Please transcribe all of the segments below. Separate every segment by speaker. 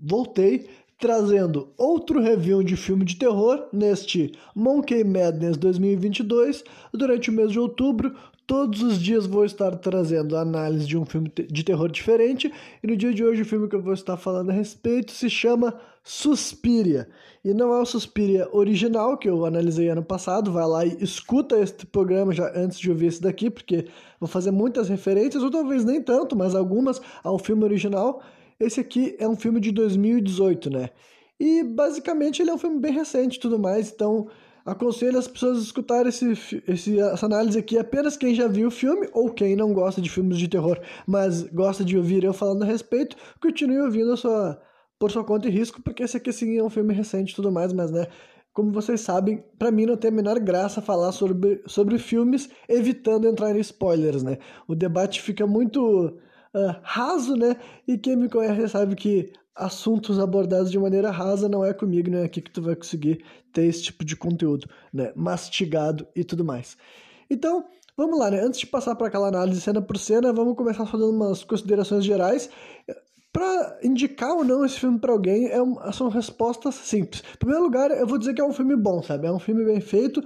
Speaker 1: voltei trazendo outro review de filme de terror neste Monkey Madness 2022 durante o mês de outubro. Todos os dias vou estar trazendo análise de um filme de terror diferente e no dia de hoje o filme que eu vou estar falando a respeito se chama Suspiria. E não é o Suspiria original que eu analisei ano passado, vai lá e escuta este programa já antes de ouvir esse daqui, porque vou fazer muitas referências, ou talvez nem tanto, mas algumas ao filme original. Esse aqui é um filme de 2018, né? E basicamente ele é um filme bem recente e tudo mais, então aconselho as pessoas a escutarem esse, esse, essa análise aqui apenas quem já viu o filme ou quem não gosta de filmes de terror, mas gosta de ouvir eu falando a respeito, continue ouvindo a sua, por sua conta e risco, porque esse aqui sim é um filme recente e tudo mais, mas né, como vocês sabem, para mim não tem a menor graça falar sobre, sobre filmes evitando entrar em spoilers, né? O debate fica muito uh, raso, né? E quem me conhece sabe que assuntos abordados de maneira rasa não é comigo, né? Aqui que tu vai conseguir ter esse tipo de conteúdo, né? Mastigado e tudo mais. Então, vamos lá, né? Antes de passar para aquela análise cena por cena, vamos começar fazendo umas considerações gerais. Para indicar ou não esse filme para alguém, é um, são respostas simples. Em primeiro lugar, eu vou dizer que é um filme bom, sabe? É um filme bem feito.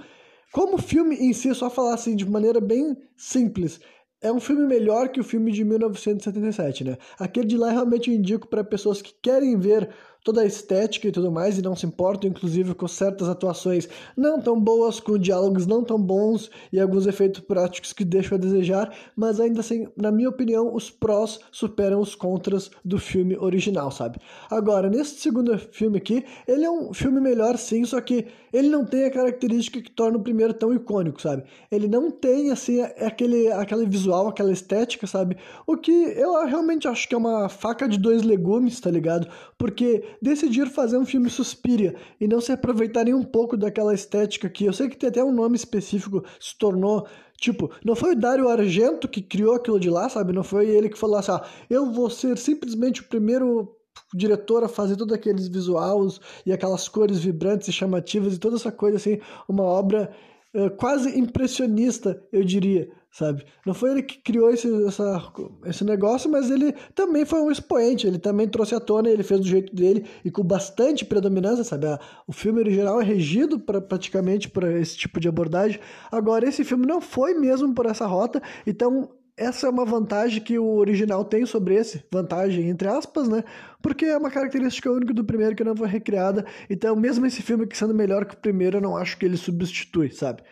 Speaker 1: Como filme em si, só falar assim de maneira bem simples, é um filme melhor que o filme de 1977, né? Aquele de lá realmente eu indico para pessoas que querem ver toda a estética e tudo mais, e não se importam, inclusive, com certas atuações não tão boas, com diálogos não tão bons e alguns efeitos práticos que deixam a desejar, mas ainda assim, na minha opinião, os prós superam os contras do filme original, sabe? Agora, nesse segundo filme aqui, ele é um filme melhor sim, só que ele não tem a característica que torna o primeiro tão icônico, sabe? Ele não tem, assim, aquele, aquele visual, aquela estética, sabe? O que eu realmente acho que é uma faca de dois legumes, tá ligado? Porque decidir fazer um filme Suspiria e não se aproveitarem um pouco daquela estética que eu sei que tem até um nome específico, se tornou Tipo, não foi o Dario Argento que criou aquilo de lá, sabe? Não foi ele que falou assim, ah, eu vou ser simplesmente o primeiro diretor a fazer todos aqueles visuais e aquelas cores vibrantes e chamativas e toda essa coisa assim, uma obra uh, quase impressionista, eu diria, sabe? Não foi ele que criou esse, essa, esse negócio, mas ele também foi um expoente, ele também trouxe à tona, ele fez do jeito dele e com bastante predominância, sabe? O filme original é regido pra, praticamente por esse tipo de abordagem. Agora, esse filme não foi mesmo por essa rota, então essa é uma vantagem que o original tem sobre esse, vantagem entre aspas, né? Porque é uma característica única do primeiro que não foi recriada, então mesmo esse filme que sendo melhor que o primeiro, eu não acho que ele substitui, sabe?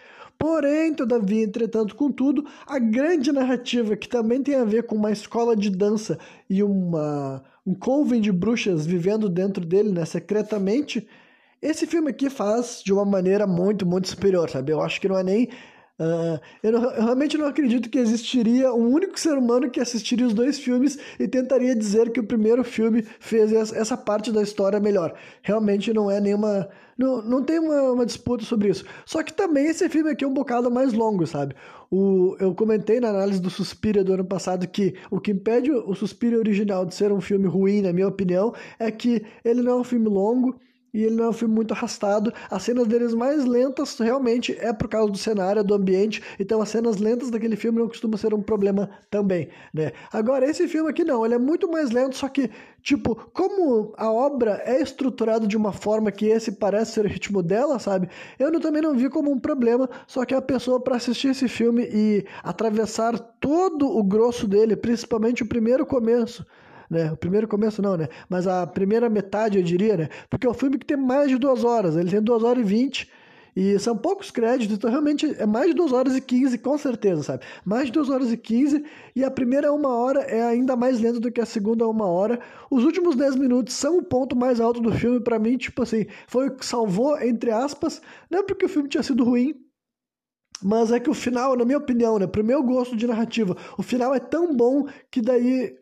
Speaker 1: Porém, todavia, entretanto, contudo, a grande narrativa que também tem a ver com uma escola de dança e uma, um coven de bruxas vivendo dentro dele, né, secretamente, esse filme aqui faz de uma maneira muito, muito superior, sabe? Eu acho que não é nem Uh, eu, não, eu, realmente não acredito que existiria um único ser humano que assistiria os dois filmes e tentaria dizer que o primeiro filme fez essa parte da história melhor. Realmente não é nenhuma. Não, não tem uma, uma disputa sobre isso. Só que também esse filme aqui é um bocado mais longo, sabe? O, eu comentei na análise do Suspiria do ano passado que o que impede o Suspiria original de ser um filme ruim, na minha opinião, é que ele não é um filme longo e ele não é um filme muito arrastado. As cenas deles mais lentas realmente é por causa do cenário, do ambiente. Então as cenas lentas daquele filme não costumam ser um problema também, né? Agora esse filme aqui não, ele é muito mais lento, só que tipo, como a obra é estruturada de uma forma que esse parece ser o ritmo dela, sabe? Eu também não vi como um problema, só que a pessoa para assistir esse filme e atravessar todo o grosso dele, principalmente o primeiro começo, né? O primeiro começo não, né? Mas a primeira metade, eu diria, né? Porque é um filme que tem mais de duas horas, ele tem duas horas e vinte, e são poucos créditos, então realmente é mais de duas horas e quinze, com certeza, sabe? Mais de duas horas e quinze, e a primeira uma hora é ainda mais lenta do que a segunda uma hora. Os últimos dez minutos são o ponto mais alto do filme, para mim, tipo assim, foi o que salvou, entre aspas, não é porque o filme tinha sido ruim, mas é que o final, na minha opinião, né, pro meu gosto de narrativa, o final é tão bom que daí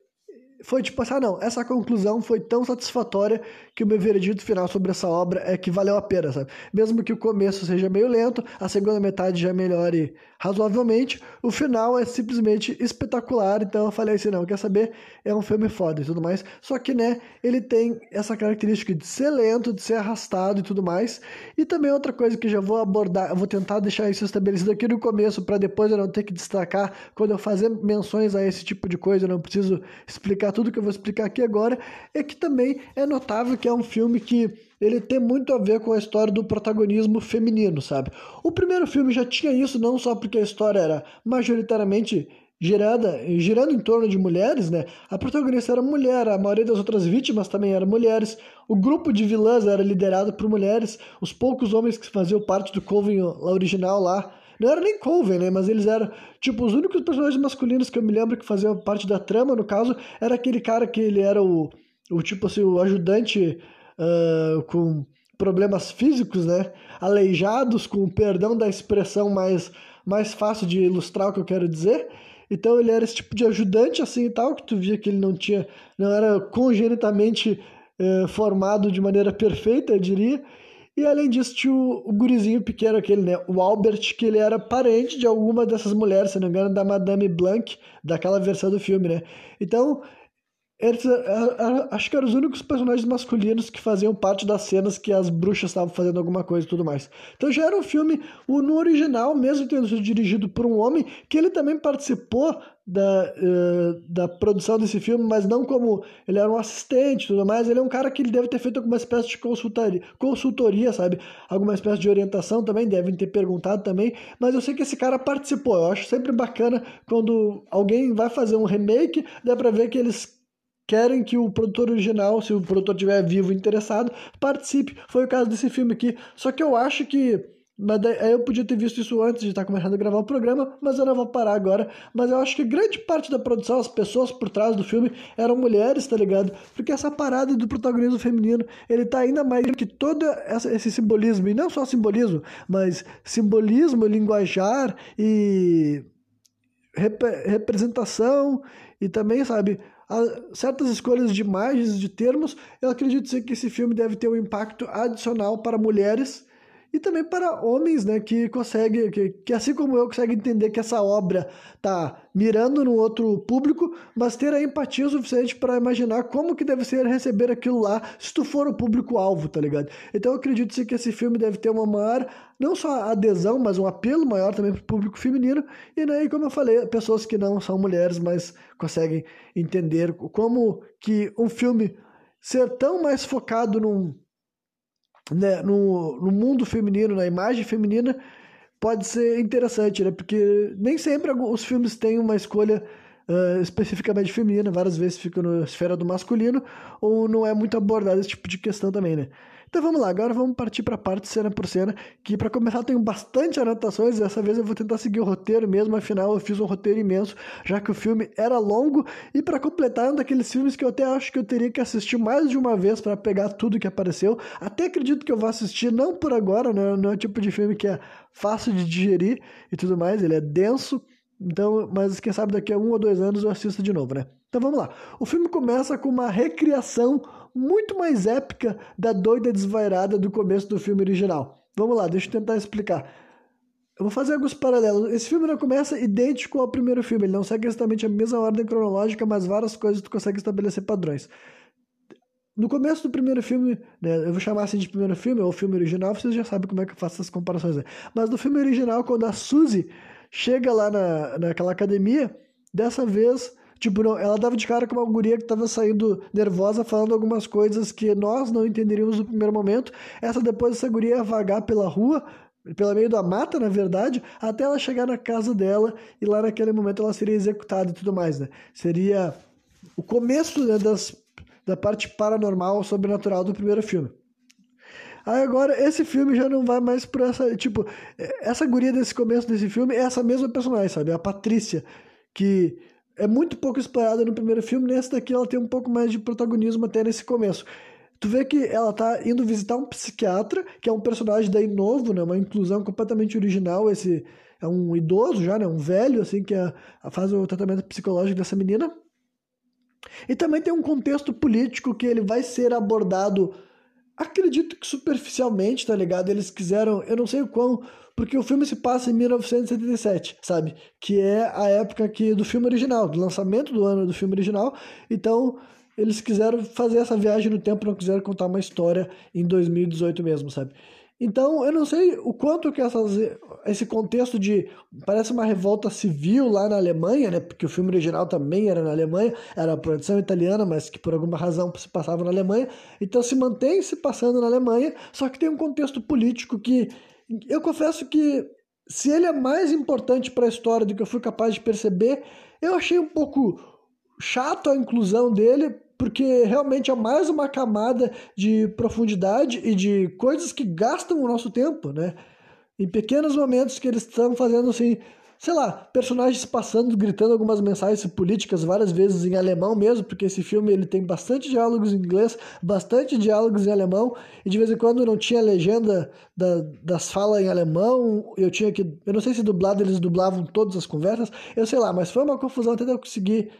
Speaker 1: foi tipo assim, ah não, essa conclusão foi tão satisfatória que o meu veredito final sobre essa obra é que valeu a pena, sabe? Mesmo que o começo seja meio lento, a segunda metade já melhore razoavelmente, o final é simplesmente espetacular, então eu falei assim, não, quer saber? É um filme foda e tudo mais, só que, né, ele tem essa característica de ser lento, de ser arrastado e tudo mais, e também outra coisa que já vou abordar, vou tentar deixar isso estabelecido aqui no começo, para depois eu não ter que destacar, quando eu fazer menções a esse tipo de coisa, eu não preciso explicar explicar tudo que eu vou explicar aqui agora, é que também é notável que é um filme que ele tem muito a ver com a história do protagonismo feminino, sabe? O primeiro filme já tinha isso, não só porque a história era majoritariamente girada, girando em torno de mulheres, né? A protagonista era mulher, a maioria das outras vítimas também eram mulheres. O grupo de vilãs era liderado por mulheres. Os poucos homens que faziam parte do Coven original lá não era nem Coven, né? Mas eles eram, tipo, os únicos personagens masculinos que eu me lembro que faziam parte da trama, no caso, era aquele cara que ele era o, o tipo assim, o ajudante uh, com problemas físicos, né? Aleijados, com perdão da expressão mais, mais fácil de ilustrar o que eu quero dizer. Então ele era esse tipo de ajudante assim e tal, que tu via que ele não tinha, não era congenitamente uh, formado de maneira perfeita, eu diria. E além disso, tinha o, o gurizinho pequeno, aquele, né? O Albert, que ele era parente de alguma dessas mulheres, se não me engano, da Madame Blanc, daquela versão do filme, né? Então, eles, acho que eram os únicos personagens masculinos que faziam parte das cenas que as bruxas estavam fazendo alguma coisa e tudo mais. Então já era um filme, no original, mesmo tendo sido dirigido por um homem, que ele também participou da, uh, da produção desse filme, mas não como ele era um assistente e tudo mais. Ele é um cara que ele deve ter feito alguma espécie de consultoria, consultoria, sabe? Alguma espécie de orientação também, devem ter perguntado também. Mas eu sei que esse cara participou. Eu acho sempre bacana quando alguém vai fazer um remake, dá pra ver que eles querem que o produtor original, se o produtor estiver vivo interessado, participe. Foi o caso desse filme aqui. Só que eu acho que mas daí, eu podia ter visto isso antes de estar começando a gravar o programa, mas eu não vou parar agora. Mas eu acho que grande parte da produção, as pessoas por trás do filme, eram mulheres, tá ligado? Porque essa parada do protagonismo feminino, ele tá ainda mais que todo essa, esse simbolismo, e não só simbolismo, mas simbolismo, linguajar e rep representação, e também, sabe, certas escolhas de imagens, de termos, eu acredito ser que esse filme deve ter um impacto adicional para mulheres e também para homens, né, que conseguem, que, que assim como eu, conseguem entender que essa obra tá mirando no outro público, mas ter a empatia suficiente para imaginar como que deve ser receber aquilo lá se tu for o público-alvo, tá ligado? Então eu acredito sim que esse filme deve ter uma maior, não só adesão, mas um apelo maior também para o público feminino, e né, como eu falei, pessoas que não são mulheres, mas conseguem entender como que um filme ser tão mais focado num né, no, no mundo feminino, na imagem feminina, pode ser interessante, né? Porque nem sempre os filmes têm uma escolha uh, especificamente feminina, várias vezes fica na esfera do masculino, ou não é muito abordado esse tipo de questão também, né? Então vamos lá, agora vamos partir para a parte cena por cena, que para começar tenho bastante anotações, dessa vez eu vou tentar seguir o roteiro mesmo, afinal eu fiz um roteiro imenso, já que o filme era longo, e para completar é um daqueles filmes que eu até acho que eu teria que assistir mais de uma vez para pegar tudo que apareceu, até acredito que eu vou assistir, não por agora, né? não é o tipo de filme que é fácil de digerir e tudo mais, ele é denso, então, mas quem sabe daqui a um ou dois anos eu assisto de novo, né? Então vamos lá. O filme começa com uma recriação muito mais épica da doida desvairada do começo do filme original. Vamos lá, deixa eu tentar explicar. Eu vou fazer alguns paralelos. Esse filme não começa idêntico ao primeiro filme, ele não segue exatamente a mesma ordem cronológica, mas várias coisas tu consegue estabelecer padrões. No começo do primeiro filme, né, eu vou chamar assim de primeiro filme, ou filme original, vocês já sabem como é que eu faço essas comparações. Né? Mas no filme original, quando a Suzy chega lá na, naquela academia, dessa vez Tipo, não, ela dava de cara com uma guria que tava saindo nervosa, falando algumas coisas que nós não entenderíamos no primeiro momento. Essa depois, essa guria ia vagar pela rua, pela meio da mata, na verdade, até ela chegar na casa dela e lá naquele momento ela seria executada e tudo mais, né? Seria o começo né, das, da parte paranormal, sobrenatural do primeiro filme. Aí agora, esse filme já não vai mais por essa. Tipo, essa guria desse começo desse filme é essa mesma personagem, sabe? A Patrícia, que é muito pouco explorada no primeiro filme, nesse daqui ela tem um pouco mais de protagonismo até nesse começo. Tu vê que ela tá indo visitar um psiquiatra, que é um personagem daí novo, né? Uma inclusão completamente original. Esse é um idoso já, né? Um velho, assim, que é, faz o tratamento psicológico dessa menina. E também tem um contexto político que ele vai ser abordado, acredito que superficialmente, tá ligado? Eles quiseram, eu não sei o quão porque o filme se passa em 1977, sabe? Que é a época que, do filme original, do lançamento do ano do filme original. Então, eles quiseram fazer essa viagem no tempo, não quiseram contar uma história em 2018 mesmo, sabe? Então, eu não sei o quanto que essas, esse contexto de. Parece uma revolta civil lá na Alemanha, né? Porque o filme original também era na Alemanha, era a produção italiana, mas que por alguma razão se passava na Alemanha. Então, se mantém se passando na Alemanha, só que tem um contexto político que. Eu confesso que, se ele é mais importante para a história do que eu fui capaz de perceber, eu achei um pouco chato a inclusão dele, porque realmente é mais uma camada de profundidade e de coisas que gastam o nosso tempo, né? Em pequenos momentos que eles estão fazendo assim, sei lá, personagens passando, gritando algumas mensagens políticas várias vezes em alemão mesmo, porque esse filme ele tem bastante diálogos em inglês, bastante diálogos em alemão, e de vez em quando não tinha legenda da, das falas em alemão, eu tinha que, eu não sei se dublado eles dublavam todas as conversas, eu sei lá, mas foi uma confusão até eu conseguir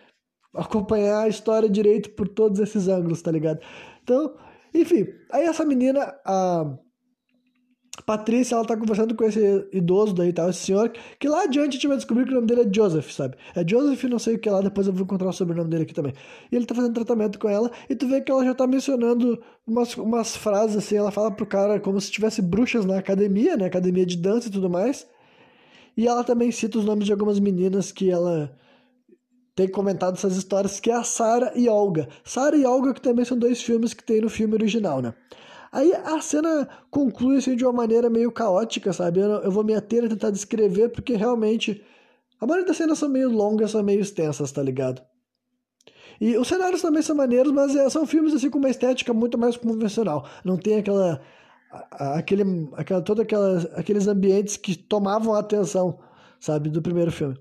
Speaker 1: acompanhar a história direito por todos esses ângulos, tá ligado? Então, enfim, aí essa menina, a Patrícia, ela tá conversando com esse idoso daí, tal, esse senhor, que lá adiante a gente vai descobrir que o nome dele é Joseph, sabe? É Joseph não sei o que lá, depois eu vou encontrar o sobrenome dele aqui também. E ele tá fazendo tratamento com ela, e tu vê que ela já tá mencionando umas, umas frases assim, ela fala pro cara como se tivesse bruxas na academia, né? Academia de dança e tudo mais. E ela também cita os nomes de algumas meninas que ela tem comentado essas histórias, que é a Sarah e Olga. Sarah e Olga, que também são dois filmes que tem no filme original, né? Aí a cena conclui assim, de uma maneira meio caótica, sabe? Eu, eu vou me ater a tentar descrever, porque realmente a maioria das cenas são meio longas, são meio extensas, tá ligado? E os cenários também são maneiros, mas é, são filmes assim com uma estética muito mais convencional. Não tem aquela. aquele, aquela todos aqueles ambientes que tomavam a atenção, sabe, do primeiro filme.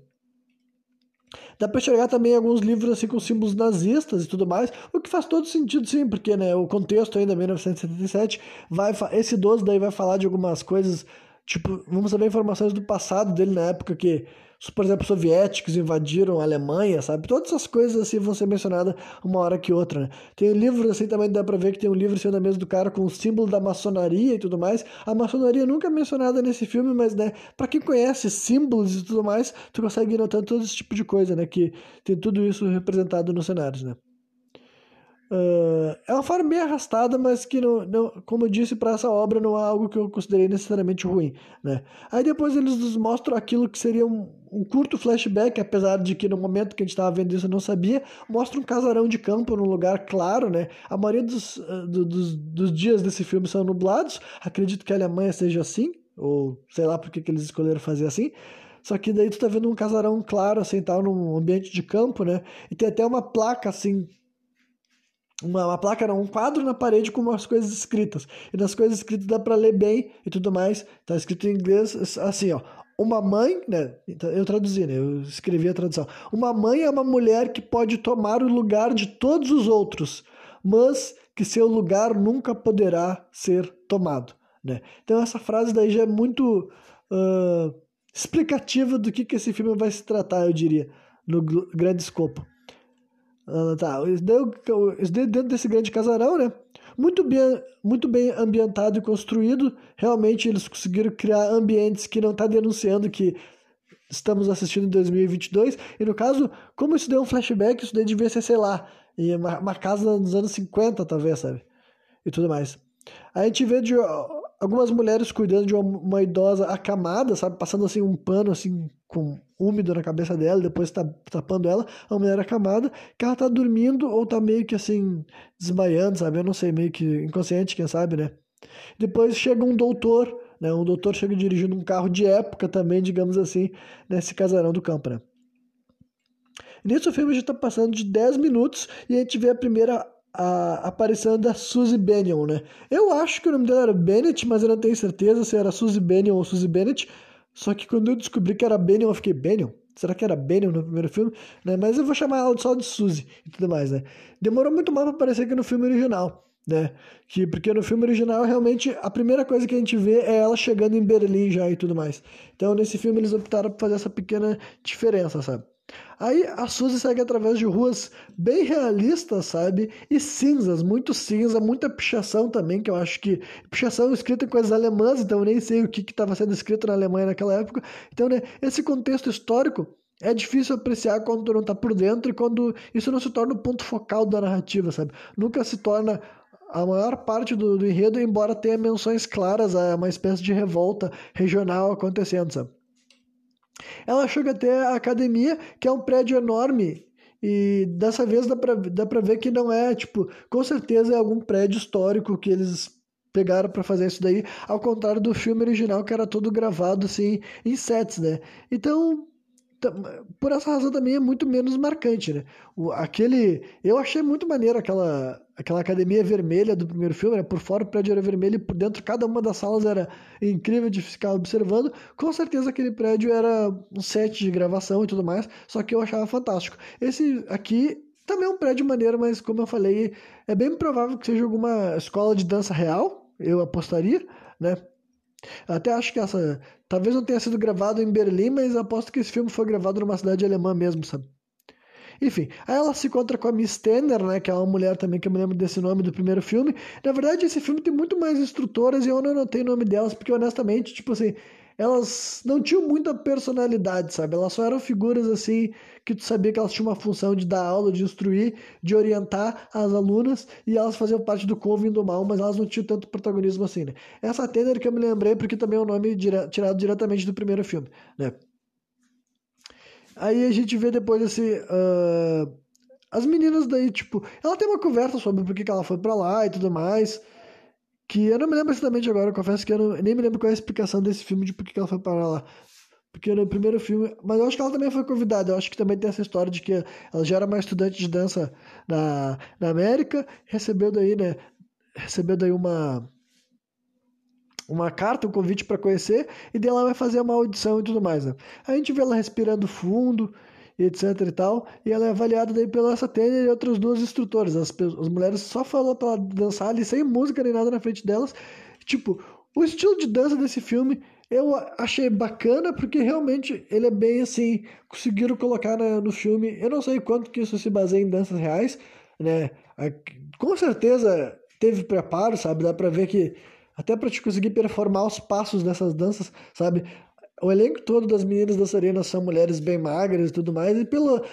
Speaker 1: Dá para enxergar também alguns livros assim com símbolos nazistas e tudo mais, o que faz todo sentido sim, porque né, o contexto ainda 1977 vai esse 12 daí vai falar de algumas coisas, tipo, vamos saber informações do passado dele na época que por exemplo, soviéticos invadiram a Alemanha, sabe? Todas essas coisas assim vão ser mencionadas uma hora que outra, né? Tem livros assim também, dá pra ver que tem um livro sendo na mesa do cara com o símbolo da maçonaria e tudo mais. A maçonaria nunca é mencionada nesse filme, mas, né, pra quem conhece símbolos e tudo mais, tu consegue notar todo esse tipo de coisa, né? Que tem tudo isso representado nos cenários, né? Uh, é uma forma meio arrastada, mas que, não, não, como eu disse, para essa obra não é algo que eu considerei necessariamente ruim. Né? Aí depois eles nos mostram aquilo que seria um, um curto flashback, apesar de que no momento que a gente estava vendo isso eu não sabia, mostra um casarão de campo num lugar claro. Né? A maioria dos, uh, do, dos, dos dias desse filme são nublados, acredito que a Alemanha seja assim, ou sei lá por que eles escolheram fazer assim. Só que daí tu tá vendo um casarão claro, assim, tal, num ambiente de campo, né? E tem até uma placa, assim, uma, uma, placa, não, um quadro na parede com umas coisas escritas. E nas coisas escritas dá para ler bem e tudo mais. Tá escrito em inglês assim, ó. Uma mãe, né? Então, eu traduzi, né? Eu escrevi a tradução. Uma mãe é uma mulher que pode tomar o lugar de todos os outros, mas que seu lugar nunca poderá ser tomado, né? Então essa frase daí já é muito uh, explicativa do que, que esse filme vai se tratar, eu diria, no grande escopo. Ah, tá, isso dentro desse grande casarão, né? Muito bem, muito bem ambientado e construído. Realmente eles conseguiram criar ambientes que não está denunciando que estamos assistindo em 2022. E no caso, como isso deu um flashback, isso daí devia ser, sei lá, uma, casa dos anos 50, talvez, sabe? E tudo mais. A gente vê de algumas mulheres cuidando de uma, uma, idosa acamada, sabe? Passando assim um pano assim com úmido na cabeça dela, depois tá tapando ela, a mulher acamada, que ela tá dormindo ou tá meio que assim desmaiando, sabe? Eu não sei, meio que inconsciente, quem sabe, né? Depois chega um doutor, né? Um doutor chega dirigindo um carro de época também, digamos assim, nesse casarão do campo, né? Nisso o filme já tá passando de 10 minutos e a gente vê a primeira a aparição da Suzy Bennion, né? Eu acho que o nome dela era Bennett, mas eu não tenho certeza se era Suzy Bennion ou Suzy Bennett. Só que quando eu descobri que era Bennion, eu fiquei, Bennion? Será que era Bennion no primeiro filme? Né? Mas eu vou chamar ela só de Suzy e tudo mais, né? Demorou muito mais pra aparecer aqui no filme original, né? Que, porque no filme original, realmente, a primeira coisa que a gente vê é ela chegando em Berlim já e tudo mais. Então, nesse filme, eles optaram por fazer essa pequena diferença, sabe? Aí a Suzy segue através de ruas bem realistas, sabe? E cinzas, muito cinza, muita pichação também, que eu acho que. Pichação escrita em coisas alemãs, então eu nem sei o que estava sendo escrito na Alemanha naquela época. Então, né, esse contexto histórico é difícil apreciar quando tu não tá por dentro e quando isso não se torna o ponto focal da narrativa, sabe? Nunca se torna a maior parte do, do enredo, embora tenha menções claras a uma espécie de revolta regional acontecendo, sabe? Ela chega até a academia, que é um prédio enorme, e dessa vez dá pra, dá pra ver que não é, tipo, com certeza é algum prédio histórico que eles pegaram para fazer isso daí, ao contrário do filme original que era todo gravado assim em sets, né? Então, por essa razão também é muito menos marcante, né? O, aquele, eu achei muito maneiro aquela, aquela academia vermelha do primeiro filme, né? Por fora o prédio era vermelho e por dentro cada uma das salas era incrível de ficar observando. Com certeza aquele prédio era um set de gravação e tudo mais, só que eu achava fantástico. Esse aqui também é um prédio maneiro, mas como eu falei, é bem provável que seja alguma escola de dança real, eu apostaria, né? Até acho que essa. Talvez não tenha sido gravado em Berlim, mas aposto que esse filme foi gravado numa cidade alemã mesmo, sabe? Enfim, aí ela se encontra com a Miss Tanner, né, que é uma mulher também que eu me lembro desse nome do primeiro filme. Na verdade, esse filme tem muito mais instrutoras e eu não anotei o nome delas, porque honestamente, tipo assim, elas não tinham muita personalidade, sabe? Elas só eram figuras assim que tu sabia que elas tinham uma função de dar aula, de instruir, de orientar as alunas e elas faziam parte do Coven do Mal, mas elas não tinham tanto protagonismo assim, né? Essa Tanner que eu me lembrei porque também é um nome dire tirado diretamente do primeiro filme, né? Aí a gente vê depois esse. Uh, as meninas daí, tipo, ela tem uma conversa sobre por que, ela foi pra lá e tudo mais que eu não me lembro exatamente agora, confesso que eu, não, nem me lembro qual é a explicação desse filme de por que ela foi para lá. Porque no primeiro filme. Mas eu acho que ela também foi convidada. Eu acho que também tem essa história de que ela já era uma estudante de dança na, na América, recebeu daí, né? Recebeu daí uma. Uma carta, um convite para conhecer, e daí ela vai fazer uma audição e tudo mais. Né? A gente vê ela respirando fundo, etc e tal. E ela é avaliada daí pela essa Tanner e outras duas instrutoras. As, as mulheres só falam pra dançar ali sem música nem nada na frente delas. Tipo, o estilo de dança desse filme eu achei bacana porque realmente ele é bem assim, conseguiram colocar na, no filme. Eu não sei quanto que isso se baseia em danças reais, né? Com certeza teve preparo, sabe? Dá pra ver que até para te conseguir performar os passos dessas danças, sabe? O elenco todo das meninas dançarinas são mulheres bem magras e tudo mais, e pela,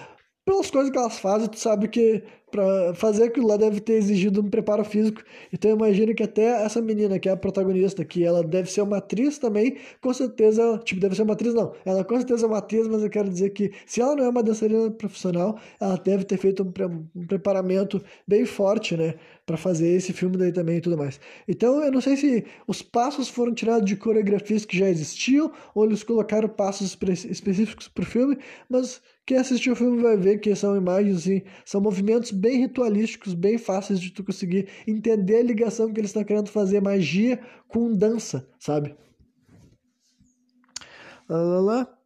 Speaker 1: pelas coisas que elas fazem, tu sabe que para fazer aquilo lá deve ter exigido um preparo físico. Então eu imagino que até essa menina que é a protagonista, que ela deve ser uma atriz também, com certeza, tipo, deve ser uma atriz não. Ela com certeza é uma atriz, mas eu quero dizer que se ela não é uma dançarina profissional, ela deve ter feito um, pre um preparamento bem forte, né, para fazer esse filme daí também e tudo mais. Então eu não sei se os passos foram tirados de coreografias que já existiam ou eles colocaram passos específicos pro filme, mas quem assistiu o filme vai ver que são imagens, assim, são movimentos bem ritualísticos, bem fáceis de tu conseguir entender a ligação que eles estão querendo fazer magia com dança, sabe? Lá, lá, lá.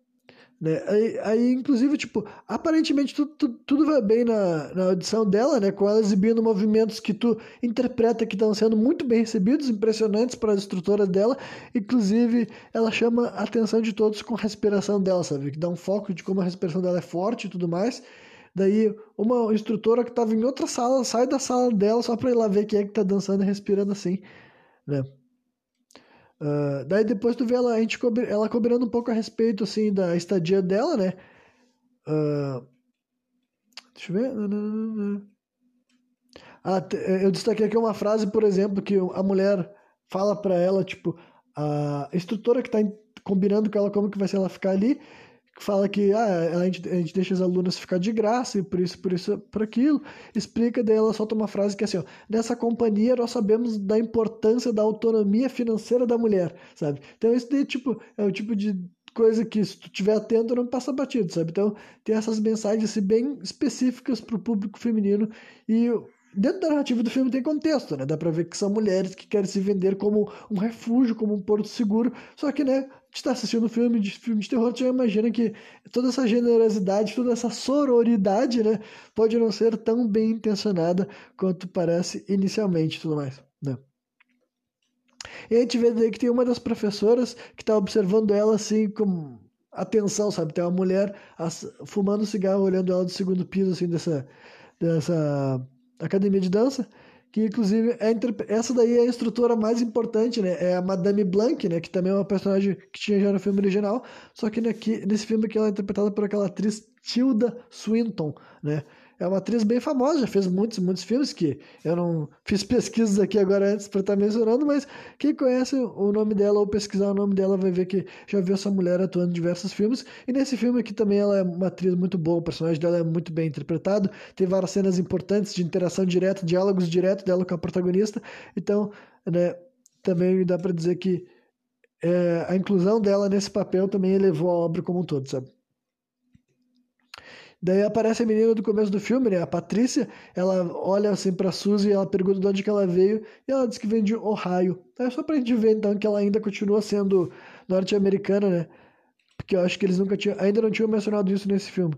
Speaker 1: Né? Aí, aí, inclusive, tipo, aparentemente tudo, tudo, tudo, vai bem na, na audição dela, né? Com ela exibindo movimentos que tu interpreta que estão sendo muito bem recebidos, impressionantes para as instrutoras dela. Inclusive, ela chama a atenção de todos com a respiração dela, sabe? Que dá um foco de como a respiração dela é forte e tudo mais. Daí, uma instrutora que estava em outra sala sai da sala dela só para ir lá ver quem é que tá dançando e respirando assim, né? Uh, daí depois tu vê ela, a gente cobre, ela cobrando um pouco a respeito assim da estadia dela, né? Uh, deixa eu ver. Ah, eu destaquei aqui uma frase, por exemplo, que a mulher fala para ela, tipo, a instrutora que tá combinando com ela como que vai ser ela ficar ali, fala que ah, a, gente, a gente deixa as alunas ficar de graça e por isso, por isso, por aquilo. Explica, daí ela solta uma frase que é assim, ó, nessa companhia nós sabemos da importância da autonomia financeira da mulher, sabe? Então isso daí, tipo, é o tipo de coisa que se tu tiver atento não passa batido, sabe? Então tem essas mensagens assim, bem específicas para o público feminino e dentro da narrativa do filme tem contexto, né? Dá pra ver que são mulheres que querem se vender como um refúgio, como um porto seguro. Só que, né, está assistindo filme de filme de terror, já imagina que toda essa generosidade, toda essa sororidade, né, pode não ser tão bem intencionada quanto parece inicialmente e tudo mais, né? E a gente vê daí que tem uma das professoras que está observando ela assim com atenção, sabe? Tem uma mulher fumando cigarro, olhando ela do segundo piso, assim, dessa, dessa academia de dança que inclusive é essa daí é a instrutora mais importante, né? É a Madame Blanc, né? Que também é uma personagem que tinha já no filme original, só que nesse filme que ela é interpretada por aquela atriz Tilda Swinton, né? É uma atriz bem famosa, já fez muitos, muitos filmes que eu não fiz pesquisas aqui agora antes para estar tá mencionando, mas quem conhece o nome dela ou pesquisar o nome dela vai ver que já viu essa mulher atuando em diversos filmes. E nesse filme aqui também ela é uma atriz muito boa, o personagem dela é muito bem interpretado, tem várias cenas importantes de interação direta, diálogos direto dela com a protagonista. Então, né, também dá para dizer que é, a inclusão dela nesse papel também elevou a obra como um todo, sabe? Daí aparece a menina do começo do filme, né? A Patrícia, ela olha assim pra Suzy e ela pergunta de onde que ela veio e ela diz que vem de Ohio. É só pra gente ver então que ela ainda continua sendo norte-americana, né? Porque eu acho que eles nunca tinham, ainda não tinham mencionado isso nesse filme,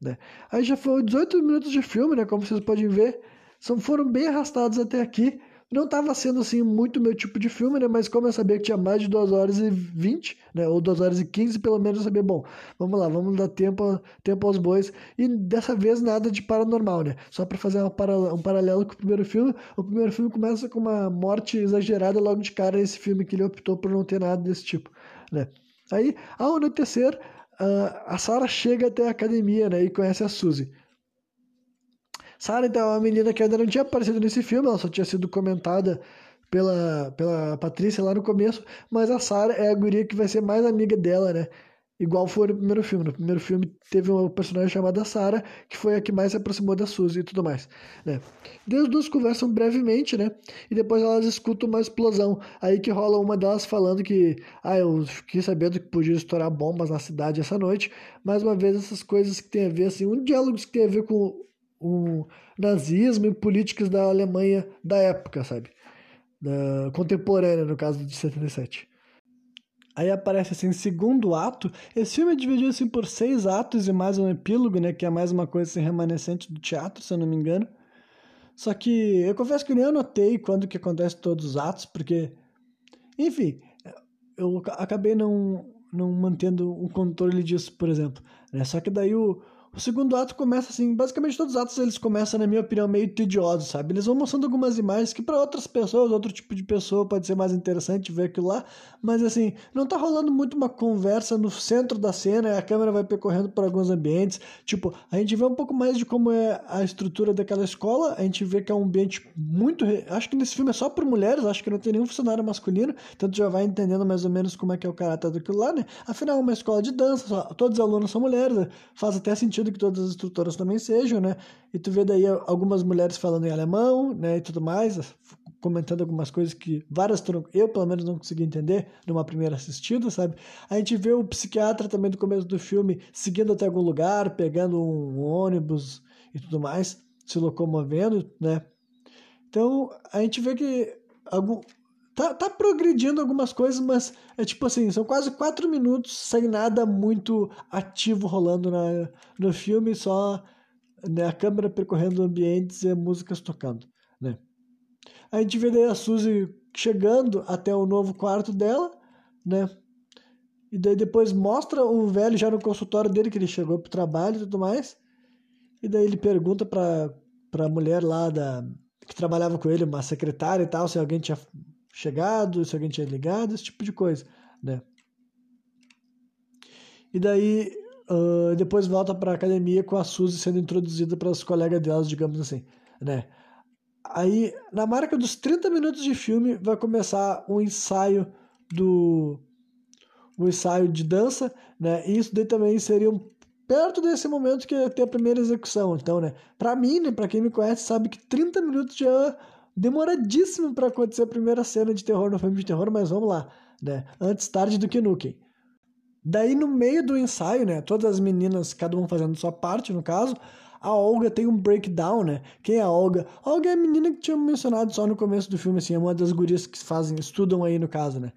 Speaker 1: né? Aí já foi 18 minutos de filme, né? Como vocês podem ver, são, foram bem arrastados até aqui. Não estava sendo assim muito meu tipo de filme, né? Mas como eu sabia que tinha mais de 2 horas e 20, né? Ou 2 horas e 15, pelo menos eu sabia, bom, vamos lá, vamos dar tempo, tempo aos bois. E dessa vez nada de paranormal, né? Só para fazer um paralelo com o primeiro filme. O primeiro filme começa com uma morte exagerada logo de cara, esse filme que ele optou por não ter nada desse tipo, né? Aí, ao anoitecer, a Sarah chega até a academia, né? E conhece a Suzy. Sarah, então, é uma menina que ainda não tinha aparecido nesse filme, ela só tinha sido comentada pela, pela Patrícia lá no começo, mas a Sarah é a guria que vai ser mais amiga dela, né? Igual foi no primeiro filme. No primeiro filme teve uma personagem chamada Sarah, que foi a que mais se aproximou da Suzy e tudo mais, né? E as duas conversam brevemente, né? E depois elas escutam uma explosão. Aí que rola uma delas falando que, ah, eu fiquei sabendo que podia estourar bombas na cidade essa noite. Mais uma vez, essas coisas que tem a ver, assim, um diálogo que tem a ver com o nazismo e políticas da Alemanha da época, sabe? Da contemporânea, no caso de 77. Aí aparece assim, segundo ato. Esse filme é dividido assim por seis atos e mais um epílogo, né? Que é mais uma coisa assim, remanescente do teatro, se eu não me engano. Só que eu confesso que eu nem anotei quando que acontece todos os atos, porque, enfim, eu acabei não, não mantendo um controle disso, por exemplo. Né? Só que daí o, o segundo ato começa assim, basicamente todos os atos eles começam, na minha opinião, meio tediosos, sabe? Eles vão mostrando algumas imagens que para outras pessoas, outro tipo de pessoa pode ser mais interessante ver aquilo lá, mas assim, não tá rolando muito uma conversa no centro da cena, a câmera vai percorrendo por alguns ambientes, tipo, a gente vê um pouco mais de como é a estrutura daquela escola, a gente vê que é um ambiente muito, acho que nesse filme é só por mulheres, acho que não tem nenhum funcionário masculino, tu já vai entendendo mais ou menos como é que é o caráter daquilo lá, né? Afinal, é uma escola de dança, todos os alunos são mulheres, faz até sentido sentido que todas as instrutoras também sejam, né? E tu vê daí algumas mulheres falando em alemão, né, e tudo mais, comentando algumas coisas que várias eu pelo menos não consegui entender numa primeira assistida, sabe? A gente vê o psiquiatra também do começo do filme seguindo até algum lugar, pegando um ônibus e tudo mais, se locomovendo, né? Então, a gente vê que algum, tá, tá progredindo algumas coisas, mas é tipo assim, são quase quatro minutos sem nada muito ativo rolando na, no filme, só né, a câmera percorrendo ambientes e músicas tocando, né? A gente vê a Suzy chegando até o novo quarto dela, né? E daí depois mostra o velho já no consultório dele, que ele chegou pro trabalho e tudo mais. E daí ele pergunta pra, pra mulher lá da, que trabalhava com ele, uma secretária e tal, se alguém tinha chegado, se alguém tinha ligado, esse tipo de coisa, né? E daí uh, depois volta para a academia com a Suzy sendo introduzida para os colegas delas, digamos assim, né? Aí, na marca dos 30 minutos de filme, vai começar um ensaio do um ensaio de dança, né? E isso daí também seria um, perto desse momento que ia ter a primeira execução. Então, né, para mim, né, para quem me conhece, sabe que 30 minutos já demoradíssimo para acontecer a primeira cena de terror no filme de terror, mas vamos lá, né? Antes tarde do que nunca. Daí no meio do ensaio, né, todas as meninas, cada uma fazendo sua parte, no caso, a Olga tem um breakdown, né? Quem é a Olga? A Olga é a menina que tinha mencionado só no começo do filme, assim, é uma das gurias que fazem, estudam aí no caso, né?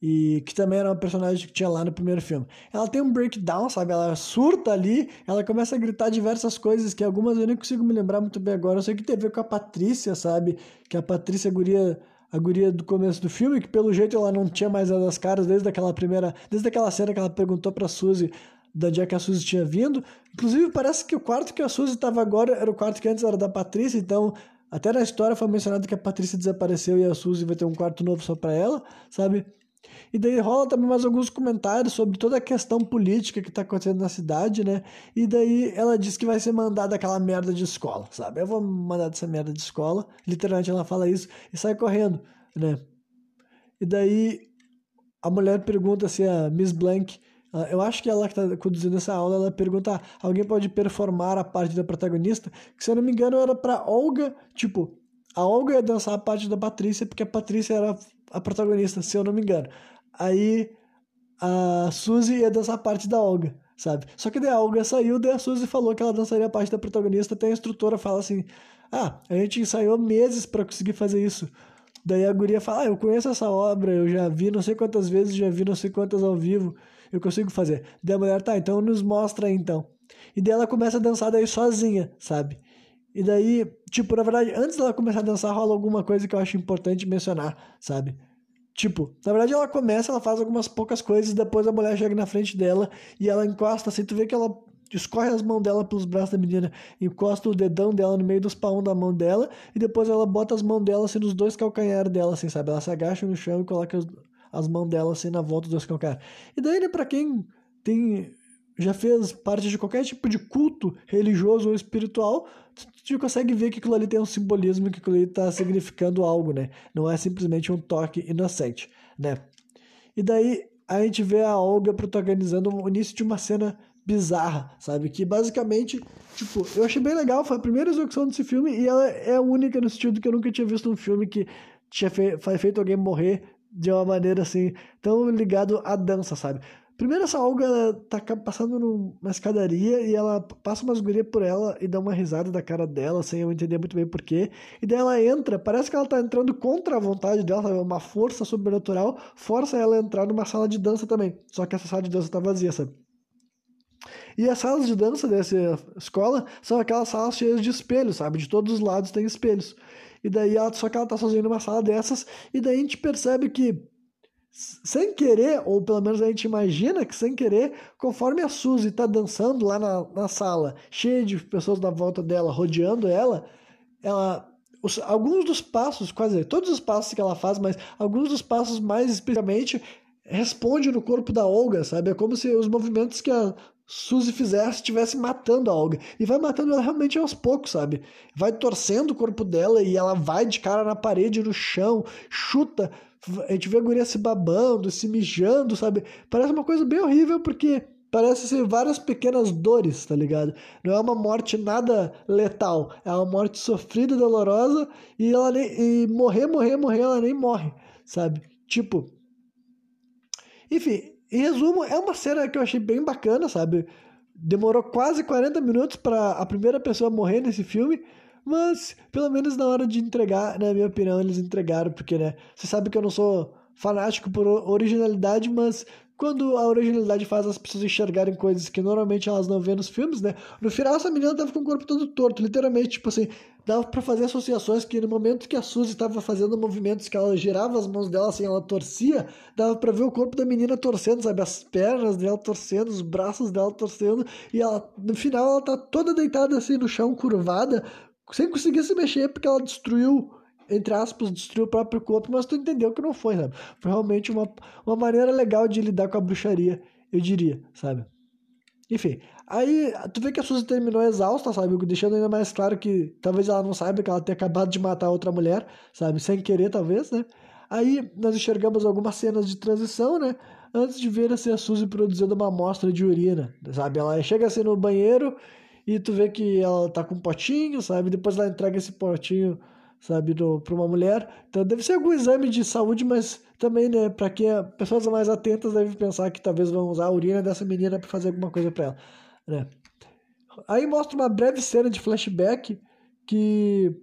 Speaker 1: E que também era uma personagem que tinha lá no primeiro filme. Ela tem um breakdown, sabe? Ela surta ali, ela começa a gritar diversas coisas que algumas eu nem consigo me lembrar muito bem agora. Eu sei que tem a ver com a Patrícia, sabe? Que a Patrícia a guria, a guria do começo do filme, que pelo jeito ela não tinha mais as caras desde aquela primeira, desde aquela cena que ela perguntou pra Suzy da dia que a Suzy tinha vindo. Inclusive, parece que o quarto que a Suzy estava agora era o quarto que antes era da Patrícia, então até na história foi mencionado que a Patrícia desapareceu e a Suzy vai ter um quarto novo só para ela, sabe? E daí rola também mais alguns comentários sobre toda a questão política que tá acontecendo na cidade, né? E daí ela diz que vai ser mandada aquela merda de escola, sabe? Eu vou mandar dessa merda de escola. Literalmente ela fala isso e sai correndo, né? E daí a mulher pergunta se a Miss Blank eu acho que ela que está conduzindo essa aula, ela pergunta: ah, alguém pode performar a parte da protagonista? Que se eu não me engano era para Olga, tipo, a Olga ia dançar a parte da Patrícia, porque a Patrícia era a protagonista, se eu não me engano. Aí a Suzy ia dançar a parte da Olga, sabe? Só que daí a Olga saiu, daí a Suzy falou que ela dançaria a parte da protagonista, até a instrutora fala assim: Ah, a gente ensaiou meses para conseguir fazer isso. Daí a guria fala: Ah, eu conheço essa obra, eu já vi não sei quantas vezes, já vi não sei quantas ao vivo, eu consigo fazer. Daí a mulher, tá, então nos mostra aí então. E daí ela começa a dançar daí sozinha, sabe? E daí, tipo, na verdade, antes dela começar a dançar, rola alguma coisa que eu acho importante mencionar, sabe? Tipo, na verdade ela começa, ela faz algumas poucas coisas, depois a mulher chega na frente dela e ela encosta assim, tu vê que ela escorre as mãos dela pelos braços da menina, encosta o dedão dela no meio dos palmos da mão dela e depois ela bota as mãos dela assim nos dois calcanhares dela, assim, sabe? Ela se agacha no chão e coloca as, as mãos dela assim na volta dos dois calcanhares. E daí, né, pra quem tem já fez parte de qualquer tipo de culto religioso ou espiritual, tu consegue ver que aquilo ali tem um simbolismo, que aquilo ali está significando algo, né? Não é simplesmente um toque inocente, né? E daí a gente vê a Olga protagonizando o início de uma cena bizarra, sabe? Que basicamente, tipo, eu achei bem legal, foi a primeira execução desse filme e ela é a única no sentido que eu nunca tinha visto um filme que tinha feito alguém morrer de uma maneira assim, tão ligado à dança, sabe? Primeiro essa Olga tá passando numa escadaria e ela passa umas gurias por ela e dá uma risada da cara dela, sem eu entender muito bem porquê. E daí ela entra, parece que ela tá entrando contra a vontade dela, sabe? Uma força sobrenatural força ela a entrar numa sala de dança também. Só que essa sala de dança tá vazia, sabe? E as salas de dança dessa escola são aquelas salas cheias de espelhos, sabe? De todos os lados tem espelhos. E daí ela, só que ela tá sozinha numa sala dessas, e daí a gente percebe que sem querer, ou pelo menos a gente imagina que sem querer, conforme a Suzy está dançando lá na, na sala, cheia de pessoas na volta dela, rodeando ela, ela os, alguns dos passos, quase todos os passos que ela faz, mas alguns dos passos mais especificamente responde no corpo da Olga, sabe? É como se os movimentos que a Suzy fizesse estivesse matando a Olga. E vai matando ela realmente aos poucos, sabe? Vai torcendo o corpo dela e ela vai de cara na parede, no chão, chuta a gente vê a guria se babando, se mijando, sabe? Parece uma coisa bem horrível porque parece ser várias pequenas dores, tá ligado? Não é uma morte nada letal, é uma morte sofrida dolorosa e ela nem, e morrer, morrer, morrer, ela nem morre, sabe? Tipo. Enfim, em resumo, é uma cena que eu achei bem bacana, sabe? Demorou quase 40 minutos para a primeira pessoa morrer nesse filme, mas, pelo menos na hora de entregar, na minha opinião, eles entregaram, porque, né? Você sabe que eu não sou fanático por originalidade, mas quando a originalidade faz as pessoas enxergarem coisas que normalmente elas não vêem nos filmes, né? No final, essa menina tava com o corpo todo torto, literalmente, tipo assim, dava para fazer associações que no momento que a Suzy estava fazendo movimentos que ela girava as mãos dela assim, ela torcia, dava para ver o corpo da menina torcendo, sabe? As pernas dela torcendo, os braços dela torcendo, e ela, no final, ela tá toda deitada assim no chão, curvada, sem conseguir se mexer porque ela destruiu, entre aspas, destruiu o próprio corpo, mas tu entendeu que não foi, sabe? Foi realmente uma, uma maneira legal de lidar com a bruxaria, eu diria, sabe? Enfim, aí tu vê que a Suzy terminou exausta, sabe? Deixando ainda mais claro que talvez ela não saiba que ela tenha acabado de matar outra mulher, sabe? Sem querer, talvez, né? Aí nós enxergamos algumas cenas de transição, né? Antes de ver assim, a Suzy produzindo uma amostra de urina, sabe? Ela chega assim no banheiro e tu vê que ela tá com um potinho, sabe? Depois ela entrega esse potinho, sabe, do, pra uma mulher. Então deve ser algum exame de saúde, mas também, né, pra quem é, pessoas mais atentas devem pensar que talvez vão usar a urina dessa menina para fazer alguma coisa para ela, né? Aí mostra uma breve cena de flashback que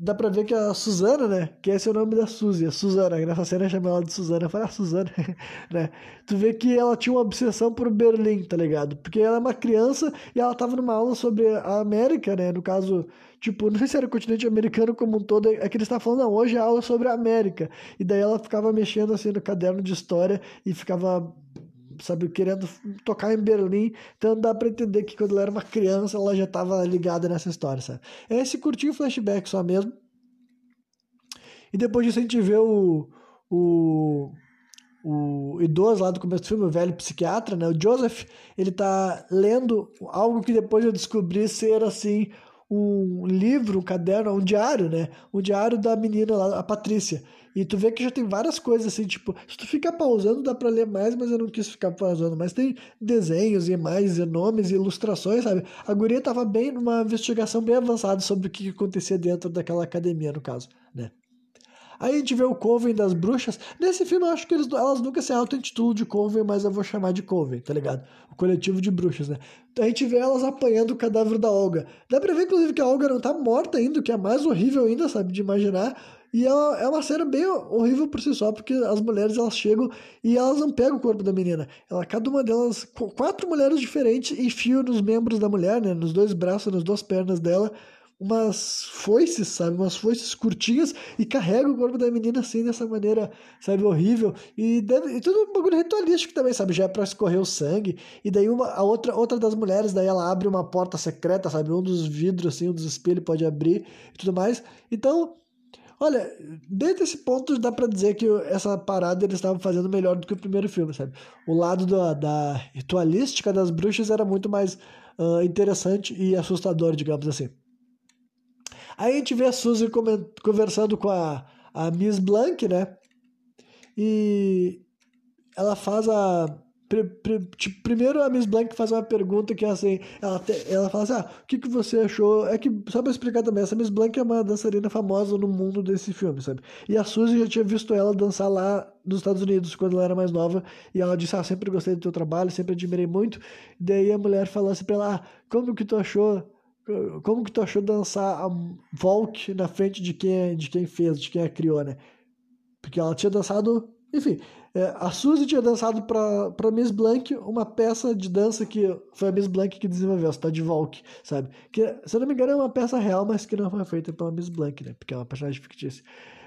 Speaker 1: dá pra ver que a Suzana, né? Que esse é o nome da Suzy, a Suzana. Nessa cena chama ela de Suzana. Falei, ah, Suzana, né? Tu vê que ela tinha uma obsessão por Berlim, tá ligado? Porque ela é uma criança e ela tava numa aula sobre a América, né? No caso, tipo, não sei se era o continente americano como um todo, é que eles estavam falando, não, hoje é aula sobre a América. E daí ela ficava mexendo assim no caderno de história e ficava sabe, querendo tocar em Berlim. Então dá para entender que quando ela era uma criança, ela já estava ligada nessa história, sabe? É esse curtinho flashback só mesmo. E depois disso a gente vê o, o, o idoso lá do começo do filme, o velho psiquiatra, né? O Joseph, ele tá lendo algo que depois eu descobri ser, assim, um livro, um caderno, um diário, né? Um diário da menina lá, a Patrícia. E tu vê que já tem várias coisas assim, tipo, se tu ficar pausando dá pra ler mais, mas eu não quis ficar pausando. Mas tem desenhos, imagens, e nomes, e ilustrações, sabe? A guria tava bem numa investigação bem avançada sobre o que acontecia dentro daquela academia, no caso, né? Aí a gente vê o Coven das bruxas. Nesse filme eu acho que eles, elas nunca se auto-intitulam de Coven, mas eu vou chamar de Coven, tá ligado? O coletivo de bruxas, né? A gente vê elas apanhando o cadáver da Olga. Dá pra ver, inclusive, que a Olga não tá morta ainda, o que é mais horrível ainda, sabe? De imaginar. E é uma, cena bem horrível por si só, porque as mulheres elas chegam e elas não pegam o corpo da menina. Ela, cada uma delas, quatro mulheres diferentes, enfiam nos membros da mulher, né? Nos dois braços, nas duas pernas dela umas foices, sabe? Umas foices curtinhas e carrega o corpo da menina assim, dessa maneira, sabe? Horrível. E, deve, e tudo um bagulho ritualístico também, sabe? Já é pra escorrer o sangue. E daí uma, a outra, outra das mulheres, daí ela abre uma porta secreta, sabe? Um dos vidros, assim, um dos espelhos pode abrir e tudo mais. Então, olha, desde esse ponto dá pra dizer que essa parada eles estavam fazendo melhor do que o primeiro filme, sabe? O lado da, da ritualística das bruxas era muito mais uh, interessante e assustador, digamos assim. Aí a gente vê a Suzy conversando com a, a Miss Blank, né? E ela faz a. Primeiro a Miss Blank faz uma pergunta que é assim, ela, te, ela fala assim, ah, o que, que você achou? É que, só pra explicar também, essa Miss Blank é uma dançarina famosa no mundo desse filme, sabe? E a Suzy já tinha visto ela dançar lá nos Estados Unidos quando ela era mais nova, e ela disse, ah, sempre gostei do teu trabalho, sempre admirei muito. E daí a mulher falou assim pra ela, ah, como que tu achou como que tu achou dançar a Volk na frente de quem, de quem fez, de quem a criou, né? Porque ela tinha dançado, enfim, é, a Suzy tinha dançado para Miss Blank uma peça de dança que foi a Miss Blank que desenvolveu, a de Volk, sabe? Que, se eu não me engano, é uma peça real, mas que não foi feita pela Miss Blank, né? Porque é uma personagem fictícia.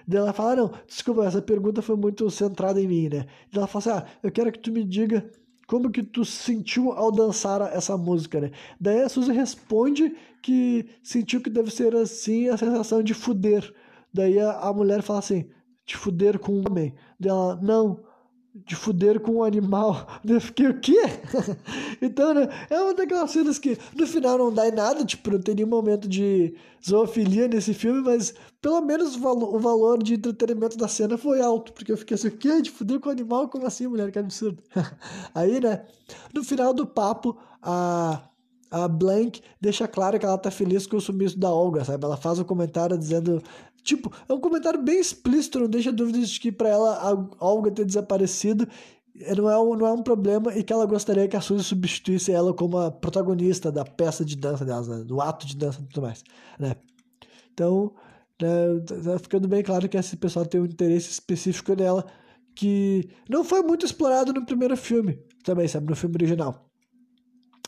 Speaker 1: Daí ela fala, ah, não, desculpa, essa pergunta foi muito centrada em mim, né? Daí ela fala assim, ah, eu quero que tu me diga como que tu sentiu ao dançar essa música, né? Daí a Suzy responde que sentiu que deve ser assim a sensação de fuder. Daí a, a mulher fala assim, de fuder com um homem. Daí ela, não, de fuder com um animal. Eu fiquei, o quê? então, né, é uma daquelas cenas que no final não dá em nada, tipo, não tem nenhum momento de zoofilia nesse filme, mas pelo menos o, valo, o valor de entretenimento da cena foi alto, porque eu fiquei assim, o quê? De fuder com um animal? Como assim, mulher? Que absurdo. Aí, né, no final do papo, a a Blank deixa claro que ela tá feliz com o sumiço da Olga, sabe? Ela faz um comentário dizendo Tipo, é um comentário bem explícito, não deixa dúvidas de que para ela a Olga ter desaparecido não é, um, não é um problema e que ela gostaria que a Suzy substituísse ela como a protagonista da peça de dança delas, né? do ato de dança e tudo mais, né? Então, né, tá ficando bem claro que esse pessoal tem um interesse específico nela que não foi muito explorado no primeiro filme, também, sabe, no filme original.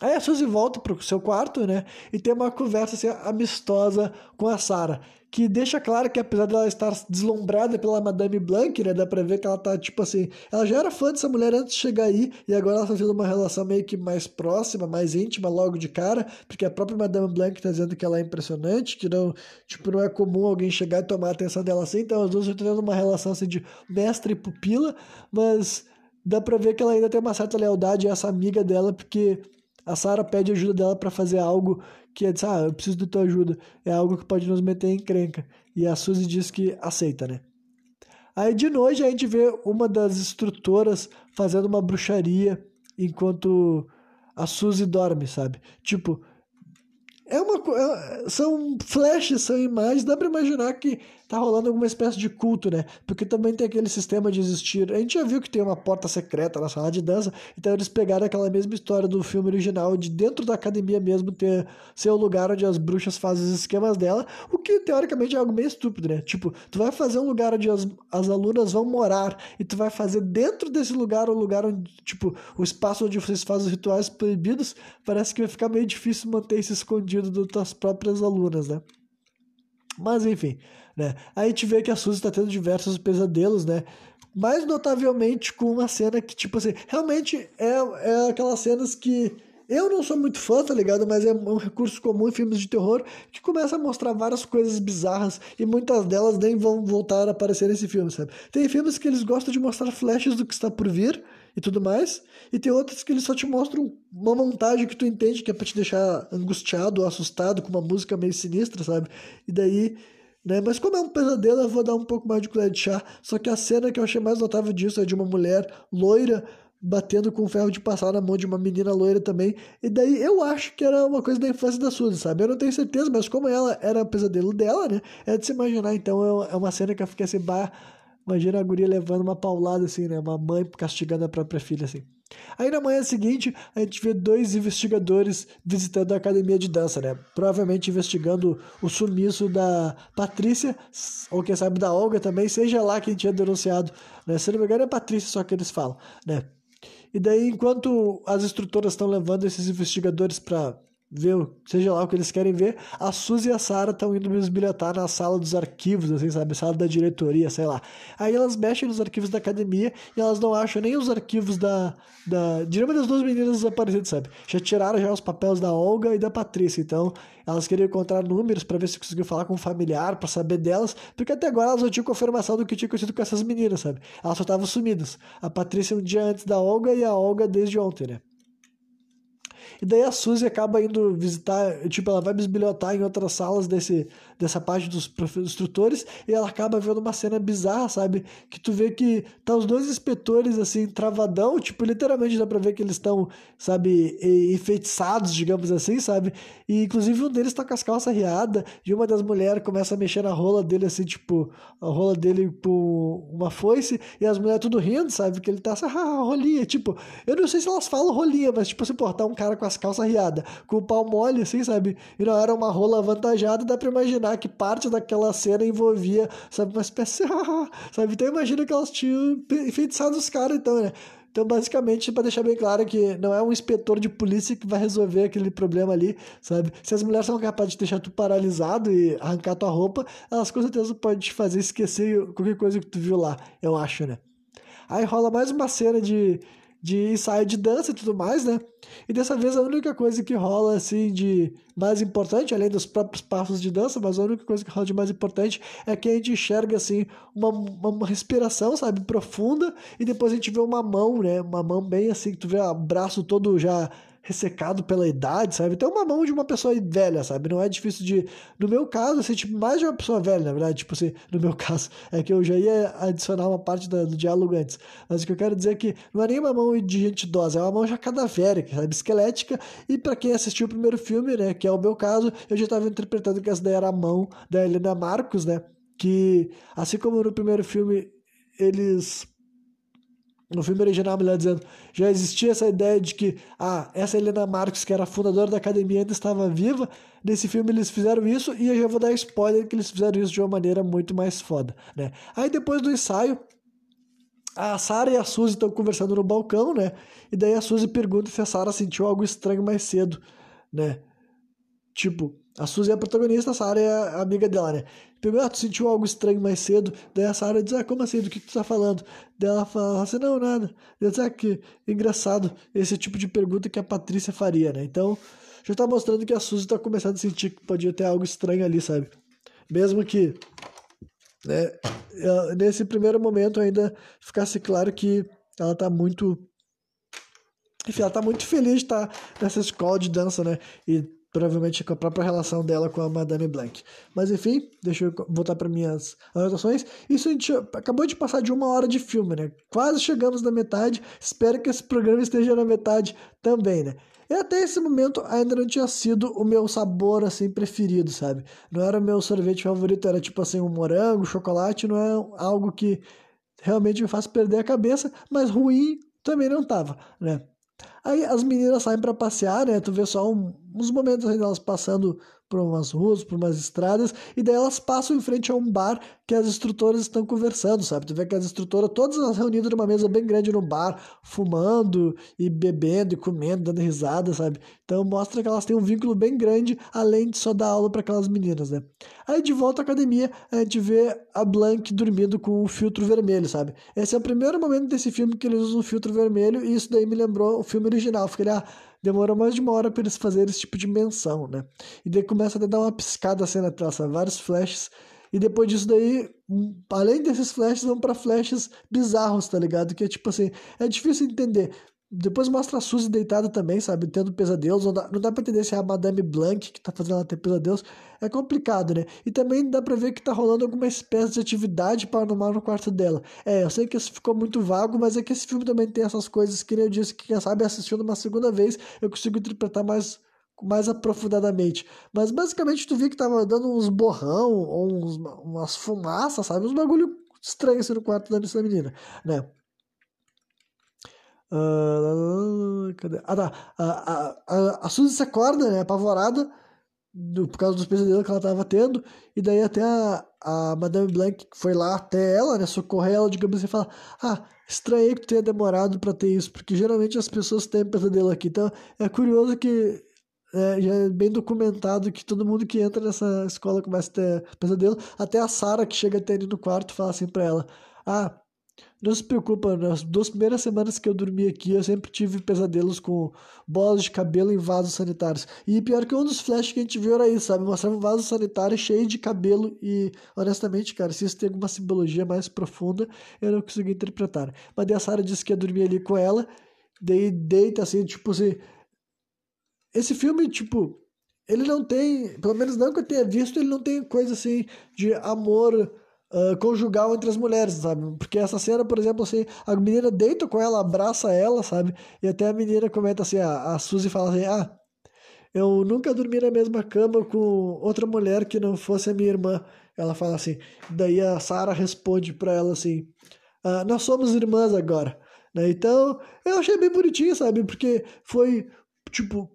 Speaker 1: Aí a Suzy volta pro seu quarto, né, e tem uma conversa assim, amistosa com a Sarah que deixa claro que apesar dela estar deslumbrada pela Madame Blanc, né, dá pra ver que ela tá, tipo assim, ela já era fã dessa mulher antes de chegar aí, e agora ela tá tendo uma relação meio que mais próxima, mais íntima logo de cara, porque a própria Madame Blanc tá dizendo que ela é impressionante, que não, tipo, não é comum alguém chegar e tomar a atenção dela assim, então as duas estão tendo uma relação assim de mestre e pupila, mas dá pra ver que ela ainda tem uma certa lealdade a essa amiga dela, porque a Sarah pede ajuda dela para fazer algo que é ah, eu preciso da tua ajuda. É algo que pode nos meter em crenca. E a Suzy diz que aceita, né? Aí de noite a gente vê uma das instrutoras fazendo uma bruxaria enquanto a Suzy dorme, sabe? Tipo, é uma é, são flashes, são imagens, dá para imaginar que tá rolando alguma espécie de culto, né? Porque também tem aquele sistema de existir. A gente já viu que tem uma porta secreta na sala de dança, então eles pegaram aquela mesma história do filme original de dentro da academia mesmo ter ser o lugar onde as bruxas fazem os esquemas dela, o que teoricamente é algo meio estúpido, né? Tipo, tu vai fazer um lugar onde as, as alunas vão morar e tu vai fazer dentro desse lugar o um lugar onde, tipo, o espaço onde vocês fazem os rituais proibidos, parece que vai ficar meio difícil manter isso escondido das próprias alunas, né? Mas enfim, né? Aí a gente vê que a Suzy está tendo diversos pesadelos, né? Mais notavelmente com uma cena que, tipo assim, realmente é, é aquelas cenas que Eu não sou muito fã, tá ligado? Mas é um recurso comum em filmes de terror que começa a mostrar várias coisas bizarras e muitas delas nem vão voltar a aparecer nesse filme, sabe? Tem filmes que eles gostam de mostrar flashes do que está por vir e tudo mais, e tem outros que eles só te mostram uma montagem que tu entende que é pra te deixar angustiado ou assustado com uma música meio sinistra, sabe? E daí né? Mas como é um pesadelo, eu vou dar um pouco mais de colher de chá. Só que a cena que eu achei mais notável disso é de uma mulher loira batendo com ferro de passar na mão de uma menina loira também. E daí eu acho que era uma coisa da infância da Suzy, sabe? Eu não tenho certeza, mas como ela era o pesadelo dela, né? É de se imaginar. Então é uma cena que eu fiquei assim, bah, imagina a guria levando uma paulada assim, né? Uma mãe castigando a própria filha assim. Aí na manhã seguinte, a gente vê dois investigadores visitando a academia de dança, né? Provavelmente investigando o sumiço da Patrícia, ou quem sabe da Olga também, seja lá quem tinha denunciado, né? Se não me engano é Patrícia só que eles falam, né? E daí, enquanto as instrutoras estão levando esses investigadores para ver, seja lá o que eles querem ver, a Suzy e a Sarah estão indo bisbilhotar na sala dos arquivos, assim, sabe? Sala da diretoria, sei lá. Aí elas mexem nos arquivos da academia e elas não acham nem os arquivos da. da uma das duas meninas desaparecidas, sabe? Já tiraram já os papéis da Olga e da Patrícia, então elas queriam encontrar números para ver se conseguiam falar com um familiar, para saber delas, porque até agora elas não tinham confirmação do que tinha acontecido com essas meninas, sabe? Elas só estavam sumidas. A Patrícia um dia antes da Olga e a Olga desde ontem, né? E daí a Suzy acaba indo visitar, tipo, ela vai bisbilhotar em outras salas desse, dessa parte dos instrutores e ela acaba vendo uma cena bizarra, sabe? Que tu vê que tá os dois inspetores, assim, travadão, tipo, literalmente dá pra ver que eles estão, sabe, enfeitiçados, digamos assim, sabe? E inclusive um deles tá com as calças riadas e uma das mulheres começa a mexer na rola dele, assim, tipo, a rola dele por uma foice e as mulheres tudo rindo, sabe? Que ele tá assim, ah, rolinha, tipo, eu não sei se elas falam rolinha, mas tipo, se portar um cara com as calças riadas, com o pau mole, assim, sabe? E não era uma rola avantajada, dá pra imaginar que parte daquela cena envolvia, sabe, uma espécie, sabe? Então imagina que elas tinham enfeitiçado os caras, então, né? Então, basicamente, para deixar bem claro que não é um inspetor de polícia que vai resolver aquele problema ali, sabe? Se as mulheres são capazes de deixar tu paralisado e arrancar tua roupa, elas com certeza podem te fazer esquecer qualquer coisa que tu viu lá, eu acho, né? Aí rola mais uma cena de, de ensaio de dança e tudo mais, né? E dessa vez a única coisa que rola assim de mais importante, além dos próprios passos de dança, mas a única coisa que rola de mais importante é que a gente enxerga assim uma, uma respiração, sabe, profunda, e depois a gente vê uma mão, né? Uma mão bem assim, que tu vê o braço todo já ressecado pela idade, sabe? Então uma mão de uma pessoa velha, sabe? Não é difícil de. No meu caso, assim, tipo, mais de uma pessoa velha, na verdade, tipo assim, no meu caso, é que eu já ia adicionar uma parte do, do diálogo antes. Mas o que eu quero dizer é que não é nem uma mão de gente idosa, é uma mão já cadavérica, sabe? Esquelética. E para quem assistiu o primeiro filme, né, que é o meu caso, eu já estava interpretando que essa daí era a mão da Helena Marcos, né? Que, assim como no primeiro filme, eles no filme original, melhor dizendo, já existia essa ideia de que ah, essa Helena Marcos, que era fundadora da academia, ainda estava viva. Nesse filme eles fizeram isso e eu já vou dar spoiler que eles fizeram isso de uma maneira muito mais foda, né? Aí depois do ensaio, a Sarah e a Suzy estão conversando no balcão, né? E daí a Suzy pergunta se a Sarah sentiu algo estranho mais cedo, né? Tipo, a Suzy é a protagonista, a Sarah é a amiga dela, né? Primeiro, ah, tu sentiu algo estranho mais cedo? Daí a Sarah diz, ah, como assim? Do que, tu tá falando? Daí ela fala assim, não, nada. Daí diz, ah, que engraçado esse tipo de pergunta que a Patrícia faria, né? Então, já tá mostrando que a Suzy tá começando a sentir que podia ter algo estranho ali, sabe? Mesmo que, né, nesse primeiro momento ainda ficasse claro que ela tá muito... Enfim, ela tá muito feliz de estar nessa escola de dança, né? E provavelmente com a própria relação dela com a Madame Blanc. Mas enfim, deixa eu voltar para minhas anotações. Isso a gente acabou de passar de uma hora de filme, né? Quase chegamos na metade. Espero que esse programa esteja na metade também, né? E até esse momento ainda não tinha sido o meu sabor assim preferido, sabe? Não era o meu sorvete favorito, era tipo assim um morango, chocolate, não é algo que realmente me faz perder a cabeça, mas ruim também não tava, né? Aí as meninas saem para passear, né? Tu vê só um, uns momentos aí delas passando por umas ruas, por umas estradas, e daí elas passam em frente a um bar que as instrutoras estão conversando, sabe? Tu vê que as instrutoras, todas elas reunidas numa mesa bem grande no bar, fumando e bebendo e comendo, dando risada, sabe? Então mostra que elas têm um vínculo bem grande, além de só dar aula para aquelas meninas, né? Aí de volta à academia, a gente vê a Blank dormindo com o filtro vermelho, sabe? Esse é o primeiro momento desse filme que eles usam o filtro vermelho, e isso daí me lembrou o filme original. Fiquei, ah, demora mais de uma hora para eles fazerem esse tipo de menção, né? E daí começa a dar uma piscada assim na tela, vários flashes. E depois disso daí, além desses flashes, vão para flashes bizarros, tá ligado? Que é tipo assim, é difícil entender. Depois mostra a Suzy deitada também, sabe? Tendo pesadelos. Não dá, não dá pra entender se é a Madame Blanc que tá fazendo ela ter pesadelos. É complicado, né? E também dá pra ver que tá rolando alguma espécie de atividade paranormal no quarto dela. É, eu sei que isso ficou muito vago, mas é que esse filme também tem essas coisas que nem eu disse, que quem sabe assistindo uma segunda vez eu consigo interpretar mais mais aprofundadamente. Mas basicamente tu viu que tava dando uns borrão, ou uns, umas fumaças, sabe? Uns bagulho estranho assim no quarto da menina, né? Uh, cadê? Ah, tá. A, a, a, Suzy se acorda, né, apavorada, do, por causa dos pesadelos que ela estava tendo, e daí até a, a Madame Blanc foi lá até ela, né, socorrer ela, digamos assim, e fala: Ah, estranhei que tenha demorado para ter isso, porque geralmente as pessoas têm pesadelo aqui. Então é curioso que é, já é bem documentado que todo mundo que entra nessa escola começa a ter pesadelo. Até a Sara, que chega até ali no quarto, fala assim pra ela: Ah, não se preocupa, nas duas primeiras semanas que eu dormi aqui, eu sempre tive pesadelos com bolas de cabelo em vasos sanitários. E pior que um dos flashes que a gente viu era isso, sabe? Mostrava um vaso sanitário cheio de cabelo e, honestamente, cara, se isso tem alguma simbologia mais profunda, eu não consegui interpretar. Mas daí a Sarah disse que ia dormir ali com ela, daí deita assim, tipo assim... Esse filme, tipo, ele não tem, pelo menos não que eu tenha visto, ele não tem coisa assim de amor uh, conjugal entre as mulheres, sabe? Porque essa cena, por exemplo, assim, a menina deita com ela, abraça ela, sabe? E até a menina comenta assim, a, a Suzy fala assim, ah, eu nunca dormi na mesma cama com outra mulher que não fosse a minha irmã. Ela fala assim. Daí a Sarah responde para ela assim: ah, Nós somos irmãs agora. Né? Então eu achei bem bonitinho, sabe? Porque foi tipo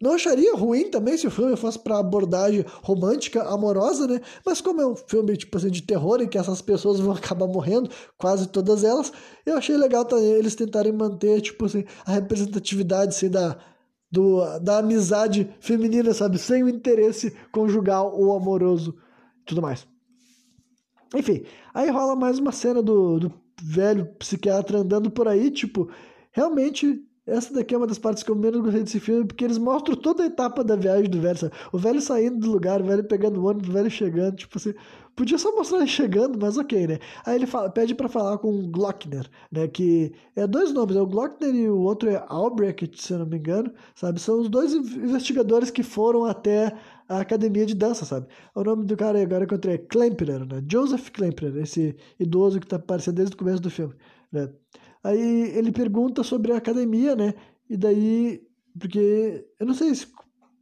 Speaker 1: não acharia ruim também se o filme fosse para abordagem romântica, amorosa, né? Mas como é um filme tipo assim, de terror em que essas pessoas vão acabar morrendo, quase todas elas, eu achei legal também eles tentarem manter tipo assim, a representatividade assim, da, do, da amizade feminina, sabe? Sem o interesse conjugal ou amoroso tudo mais. Enfim, aí rola mais uma cena do, do velho psiquiatra andando por aí, tipo, realmente essa daqui é uma das partes que eu menos gostei desse filme, porque eles mostram toda a etapa da viagem do velho. Sabe? O velho saindo do lugar, o velho pegando o ônibus, o velho chegando, tipo assim. Podia só mostrar ele chegando, mas ok, né? Aí ele fala, pede para falar com o Glockner, né? Que é dois nomes, é o Glockner e o outro é Albrecht, se eu não me engano, sabe? São os dois investigadores que foram até a academia de dança, sabe? O nome do cara agora que eu encontrei é Klempner, né? Joseph Klempner, esse idoso que tá aparecendo desde o começo do filme, né? Aí ele pergunta sobre a academia, né? E daí, porque eu não sei se,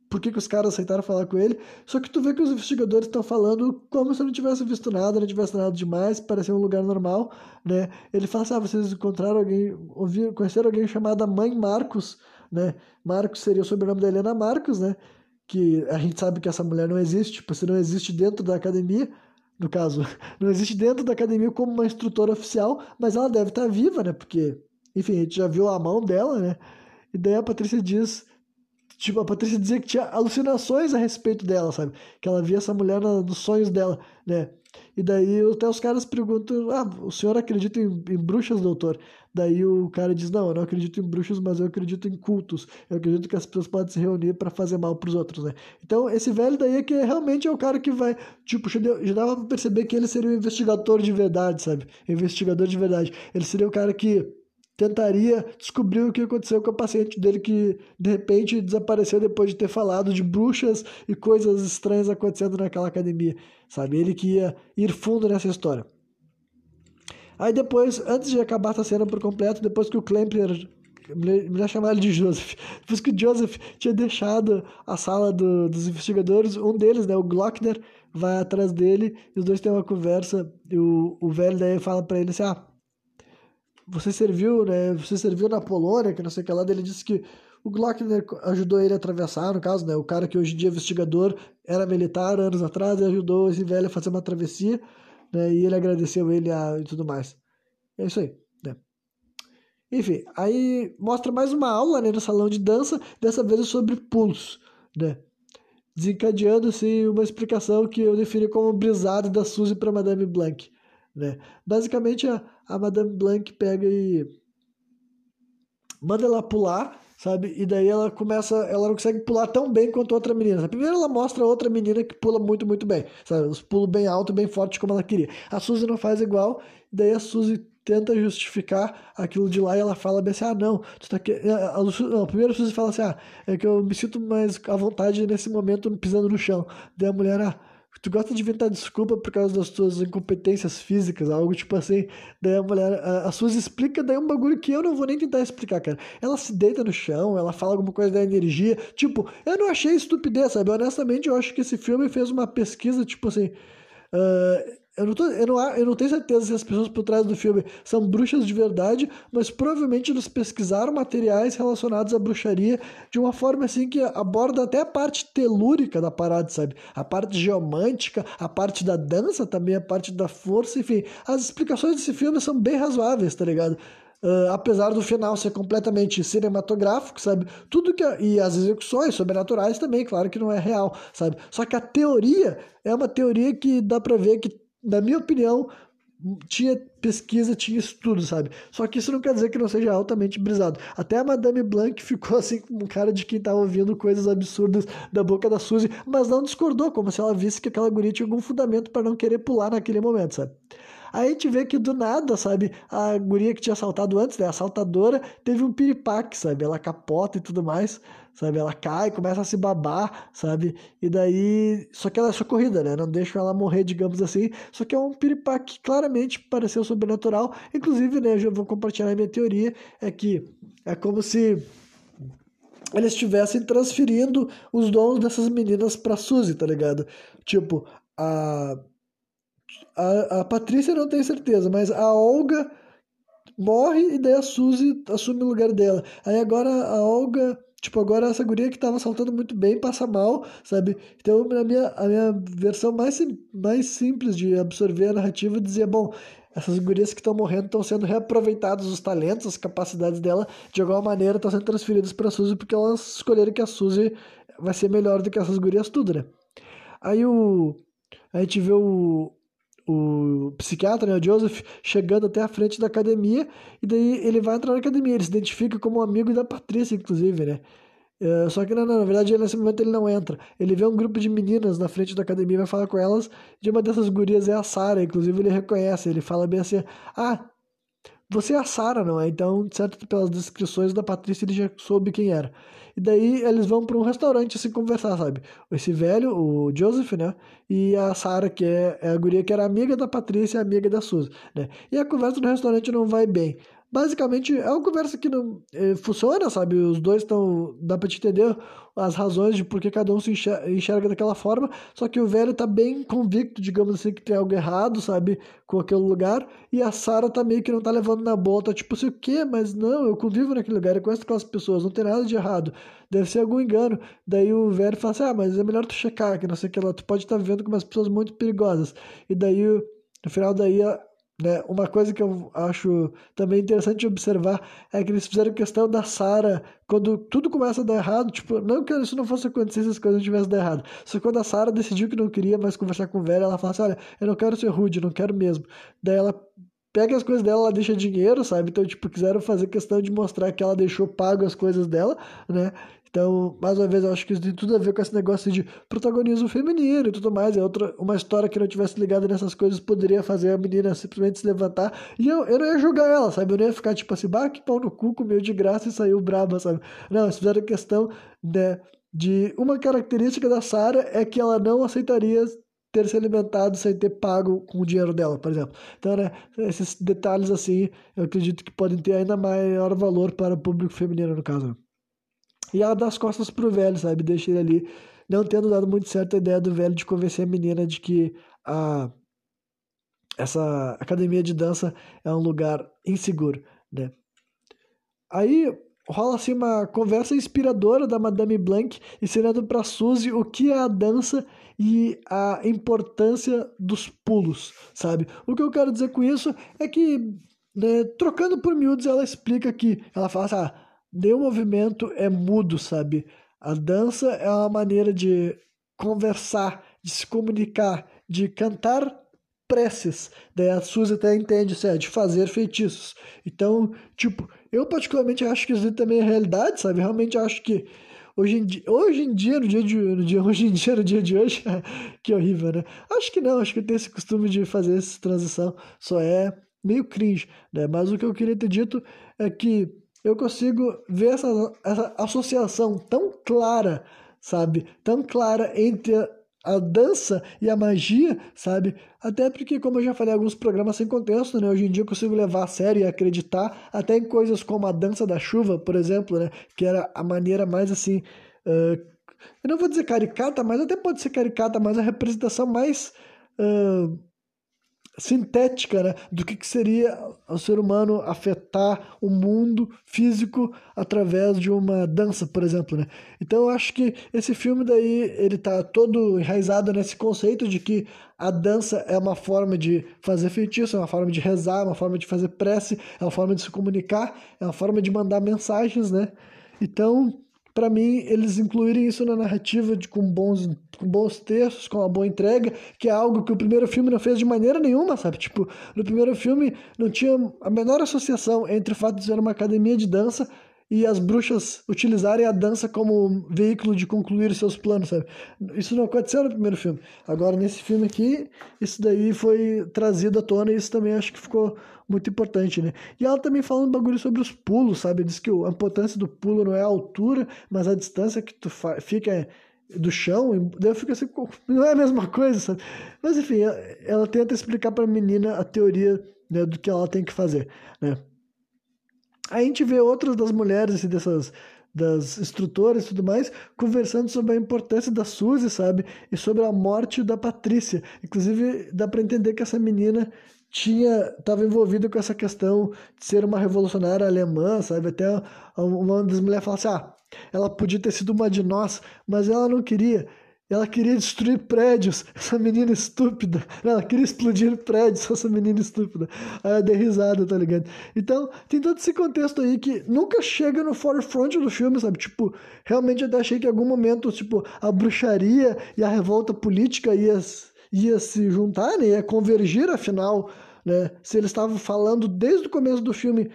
Speaker 1: por que, que os caras aceitaram falar com ele, só que tu vê que os investigadores estão falando como se não tivesse visto nada, não tivesse nada demais, parecia um lugar normal, né? Ele fala assim, ah, vocês encontraram alguém, ouviram, conheceram alguém chamada Mãe Marcos, né? Marcos seria o sobrenome da Helena Marcos, né? Que a gente sabe que essa mulher não existe, tipo, se não existe dentro da academia, no caso, não existe dentro da academia como uma instrutora oficial, mas ela deve estar viva, né? Porque, enfim, a gente já viu a mão dela, né? E daí a Patrícia diz, tipo, a Patrícia dizia que tinha alucinações a respeito dela, sabe? Que ela via essa mulher nos sonhos dela, né? E daí até os caras perguntam: Ah, o senhor acredita em, em, bruxas, doutor? Daí o cara diz: Não, eu não acredito em bruxas, mas eu acredito em cultos. Eu acredito que as pessoas podem se reunir para fazer mal pros outros, né? Então, esse velho daí é que realmente é o cara que vai. Tipo, já, deu, já dava pra perceber que ele seria um investigador de verdade, sabe? Investigador de verdade. Ele seria o cara que tentaria descobrir o que aconteceu com o paciente dele que de repente desapareceu depois de ter falado de bruxas e coisas estranhas acontecendo naquela academia, sabe? Ele que ia ir fundo nessa história. Aí depois, antes de acabar essa cena por completo, depois que o Klemper melhor chamar ele de Joseph. Depois que o Joseph tinha deixado a sala do, dos investigadores, um deles, né, o Glockner, vai atrás dele e os dois têm uma conversa. E o, o velho daí fala para ele assim: Ah, você serviu, né? Você serviu na Polônia, que não sei o que lá. Ele disse que o Glockner ajudou ele a atravessar, no caso, né? O cara que hoje em dia é investigador era militar anos atrás e ajudou esse velho a fazer uma travessia, né? E ele agradeceu ele a, e tudo mais. É isso aí, né? Enfim, aí mostra mais uma aula, né? No salão de dança, dessa vez sobre pulos, né? Desencadeando, assim, uma explicação que eu defini como brisado da Suzy para Madame Blanc. Né? Basicamente, a, a Madame Blanc pega e manda ela pular sabe? E daí ela começa, ela não consegue pular tão bem quanto outra menina. Primeiro ela mostra outra menina que pula muito, muito bem, sabe? Os pulos bem alto, bem forte como ela queria. A Suzy não faz igual, daí a Suzy tenta justificar aquilo de lá e ela fala bem assim, ah, não, tu tá que... não, primeiro a Suzy fala assim, ah, é que eu me sinto mais à vontade nesse momento pisando no chão. Daí a mulher, ah, tu gosta de inventar desculpa por causa das tuas incompetências físicas, algo tipo assim. Daí a mulher, a, a explica, daí um bagulho que eu não vou nem tentar explicar, cara. Ela se deita no chão, ela fala alguma coisa da energia. Tipo, eu não achei estupidez, sabe? Honestamente, eu acho que esse filme fez uma pesquisa, tipo assim. Uh, eu não, tô, eu, não, eu não tenho certeza se as pessoas por trás do filme são bruxas de verdade, mas provavelmente eles pesquisaram materiais relacionados à bruxaria de uma forma assim que aborda até a parte telúrica da parada, sabe? A parte geomântica, a parte da dança também, a parte da força, enfim. As explicações desse filme são bem razoáveis, tá ligado? Uh, apesar do final ser completamente cinematográfico, sabe? Tudo que. E as execuções sobrenaturais também, claro que não é real, sabe? Só que a teoria é uma teoria que dá pra ver que na minha opinião, tinha pesquisa, tinha estudo, sabe? Só que isso não quer dizer que não seja altamente brisado. Até a Madame Blanc ficou assim com um cara de quem tava ouvindo coisas absurdas da boca da Suzy, mas não discordou, como se ela visse que aquela guria tinha algum fundamento para não querer pular naquele momento, sabe? Aí a gente vê que do nada, sabe, a guria que tinha assaltado antes, né, a assaltadora, teve um piripaque, sabe? Ela capota e tudo mais sabe? Ela cai, começa a se babar, sabe? E daí. Só que ela é socorrida, né? Não deixa ela morrer, digamos assim. Só que é um piripá que claramente pareceu sobrenatural. Inclusive, né? Eu vou compartilhar a minha teoria: é que é como se eles estivessem transferindo os dons dessas meninas pra Suzy, tá ligado? Tipo, a. A, a Patrícia não tem certeza, mas a Olga morre e daí a Suzy assume o lugar dela. Aí agora a Olga Tipo, agora essa guria que tava saltando muito bem passa mal, sabe? Então, a minha, a minha versão mais, mais simples de absorver a narrativa dizia, bom, essas gurias que estão morrendo estão sendo reaproveitados os talentos, as capacidades dela, de alguma maneira estão sendo transferidas para a Suzy porque elas escolheram que a Suzy vai ser melhor do que essas gurias tudo, né? Aí o a gente vê o, o psiquiatra, né, o Joseph, chegando até a frente da academia, e daí ele vai entrar na academia, ele se identifica como um amigo da Patrícia, inclusive, né? É, só que não, não, na verdade nesse momento ele não entra. Ele vê um grupo de meninas na frente da academia, vai falar com elas, de uma dessas gurias é a Sara, inclusive ele reconhece, ele fala bem assim: "Ah, você é a Sara, não é?" Então, certo pelas descrições da Patrícia, ele já soube quem era. E daí eles vão para um restaurante assim conversar, sabe? Esse velho, o Joseph, né? E a Sarah, que é, é a guria que era amiga da Patrícia e amiga da Suzy, né? E a conversa no restaurante não vai bem basicamente é uma conversa que não é, funciona, sabe? Os dois estão. dá pra te entender as razões de por que cada um se enxerga, enxerga daquela forma, só que o velho tá bem convicto, digamos assim, que tem algo errado, sabe? Com aquele lugar, e a Sarah tá meio que não tá levando na tá tipo assim, o quê? Mas não, eu convivo naquele lugar, eu conheço aquelas pessoas, não tem nada de errado, deve ser algum engano. Daí o velho fala assim, ah, mas é melhor tu checar, que não sei o que lá, tu pode estar tá vivendo com umas pessoas muito perigosas. E daí, no final daí, né? Uma coisa que eu acho também interessante observar é que eles fizeram questão da Sarah quando tudo começa a dar errado, tipo, não que isso não fosse acontecer se as coisas tivessem dado errado. Só quando a Sarah decidiu que não queria mais conversar com o velho, ela fala assim: olha, eu não quero ser rude, não quero mesmo. Daí ela pega as coisas dela, ela deixa dinheiro, sabe? Então, tipo, quiseram fazer questão de mostrar que ela deixou pago as coisas dela, né? Então, mais uma vez, eu acho que isso tem tudo a ver com esse negócio de protagonismo feminino e tudo mais. É outra, uma história que não tivesse ligado nessas coisas poderia fazer a menina simplesmente se levantar. E eu, eu não ia julgar ela, sabe? Eu não ia ficar tipo assim, bah, que pau no cu, comeu de graça e saiu braba, sabe? Não, eles fizeram questão né, de. Uma característica da Sarah é que ela não aceitaria ter se alimentado sem ter pago com o dinheiro dela, por exemplo. Então, né, esses detalhes assim, eu acredito que podem ter ainda maior valor para o público feminino, no caso. E ela dá as costas pro velho, sabe? Deixa ele ali, não tendo dado muito certo a ideia do velho de convencer a menina de que a essa academia de dança é um lugar inseguro, né? Aí rola assim uma conversa inspiradora da Madame Blanc ensinando para Suzy o que é a dança e a importância dos pulos, sabe? O que eu quero dizer com isso é que, né, trocando por miúdos, ela explica que ela fala assim, ah, nenhum movimento é mudo, sabe? A dança é uma maneira de conversar, de se comunicar, de cantar preces. Daí a Suzy até entende, assim, é, de fazer feitiços. Então, tipo, eu particularmente acho que isso também é realidade, sabe? Realmente acho que hoje em dia, hoje em dia, no dia de no dia, hoje em dia, no dia de hoje, que horrível, né? Acho que não, acho que tem esse costume de fazer essa transição, só é meio cringe, né? Mas o que eu queria ter dito é que eu consigo ver essa, essa associação tão clara, sabe? Tão clara entre a dança e a magia, sabe? Até porque, como eu já falei, alguns programas sem contexto, né? Hoje em dia eu consigo levar a sério e acreditar até em coisas como a dança da chuva, por exemplo, né? Que era a maneira mais assim. Uh, eu não vou dizer caricata, mas até pode ser caricata, mas a representação mais. Uh, sintética né, do que, que seria o ser humano afetar o mundo físico através de uma dança, por exemplo. Né? Então eu acho que esse filme daí ele tá todo enraizado nesse conceito de que a dança é uma forma de fazer feitiço, é uma forma de rezar, é uma forma de fazer prece, é uma forma de se comunicar, é uma forma de mandar mensagens, né? Então, para mim, eles incluírem isso na narrativa de, com, bons, com bons textos, com uma boa entrega, que é algo que o primeiro filme não fez de maneira nenhuma, sabe? Tipo, no primeiro filme não tinha a menor associação entre o fato de ser uma academia de dança e as bruxas utilizarem a dança como veículo de concluir seus planos, sabe? Isso não aconteceu no primeiro filme. Agora, nesse filme aqui, isso daí foi trazido à tona e isso também acho que ficou muito importante, né? E ela também fala um bagulho sobre os pulos, sabe? Diz que a importância do pulo não é a altura, mas a distância que tu fica do chão, daí eu fico assim, não é a mesma coisa, sabe? Mas enfim, ela tenta explicar para a menina a teoria né, do que ela tem que fazer, né? a gente vê outras das mulheres, assim, dessas das instrutoras e tudo mais, conversando sobre a importância da Suzy, sabe? E sobre a morte da Patrícia. Inclusive, dá para entender que essa menina tinha estava envolvida com essa questão de ser uma revolucionária alemã, sabe? Até uma das mulheres fala assim: ah, ela podia ter sido uma de nós, mas ela não queria. Ela queria destruir prédios, essa menina estúpida. Ela queria explodir prédios, essa menina estúpida. Aí eu dei risada, tá ligado? Então, tem todo esse contexto aí que nunca chega no forefront do filme, sabe? Tipo, realmente eu até achei que em algum momento, tipo, a bruxaria e a revolta política ia, ia se juntar, né? Ia convergir, afinal, né? Se eles estavam falando desde o começo do filme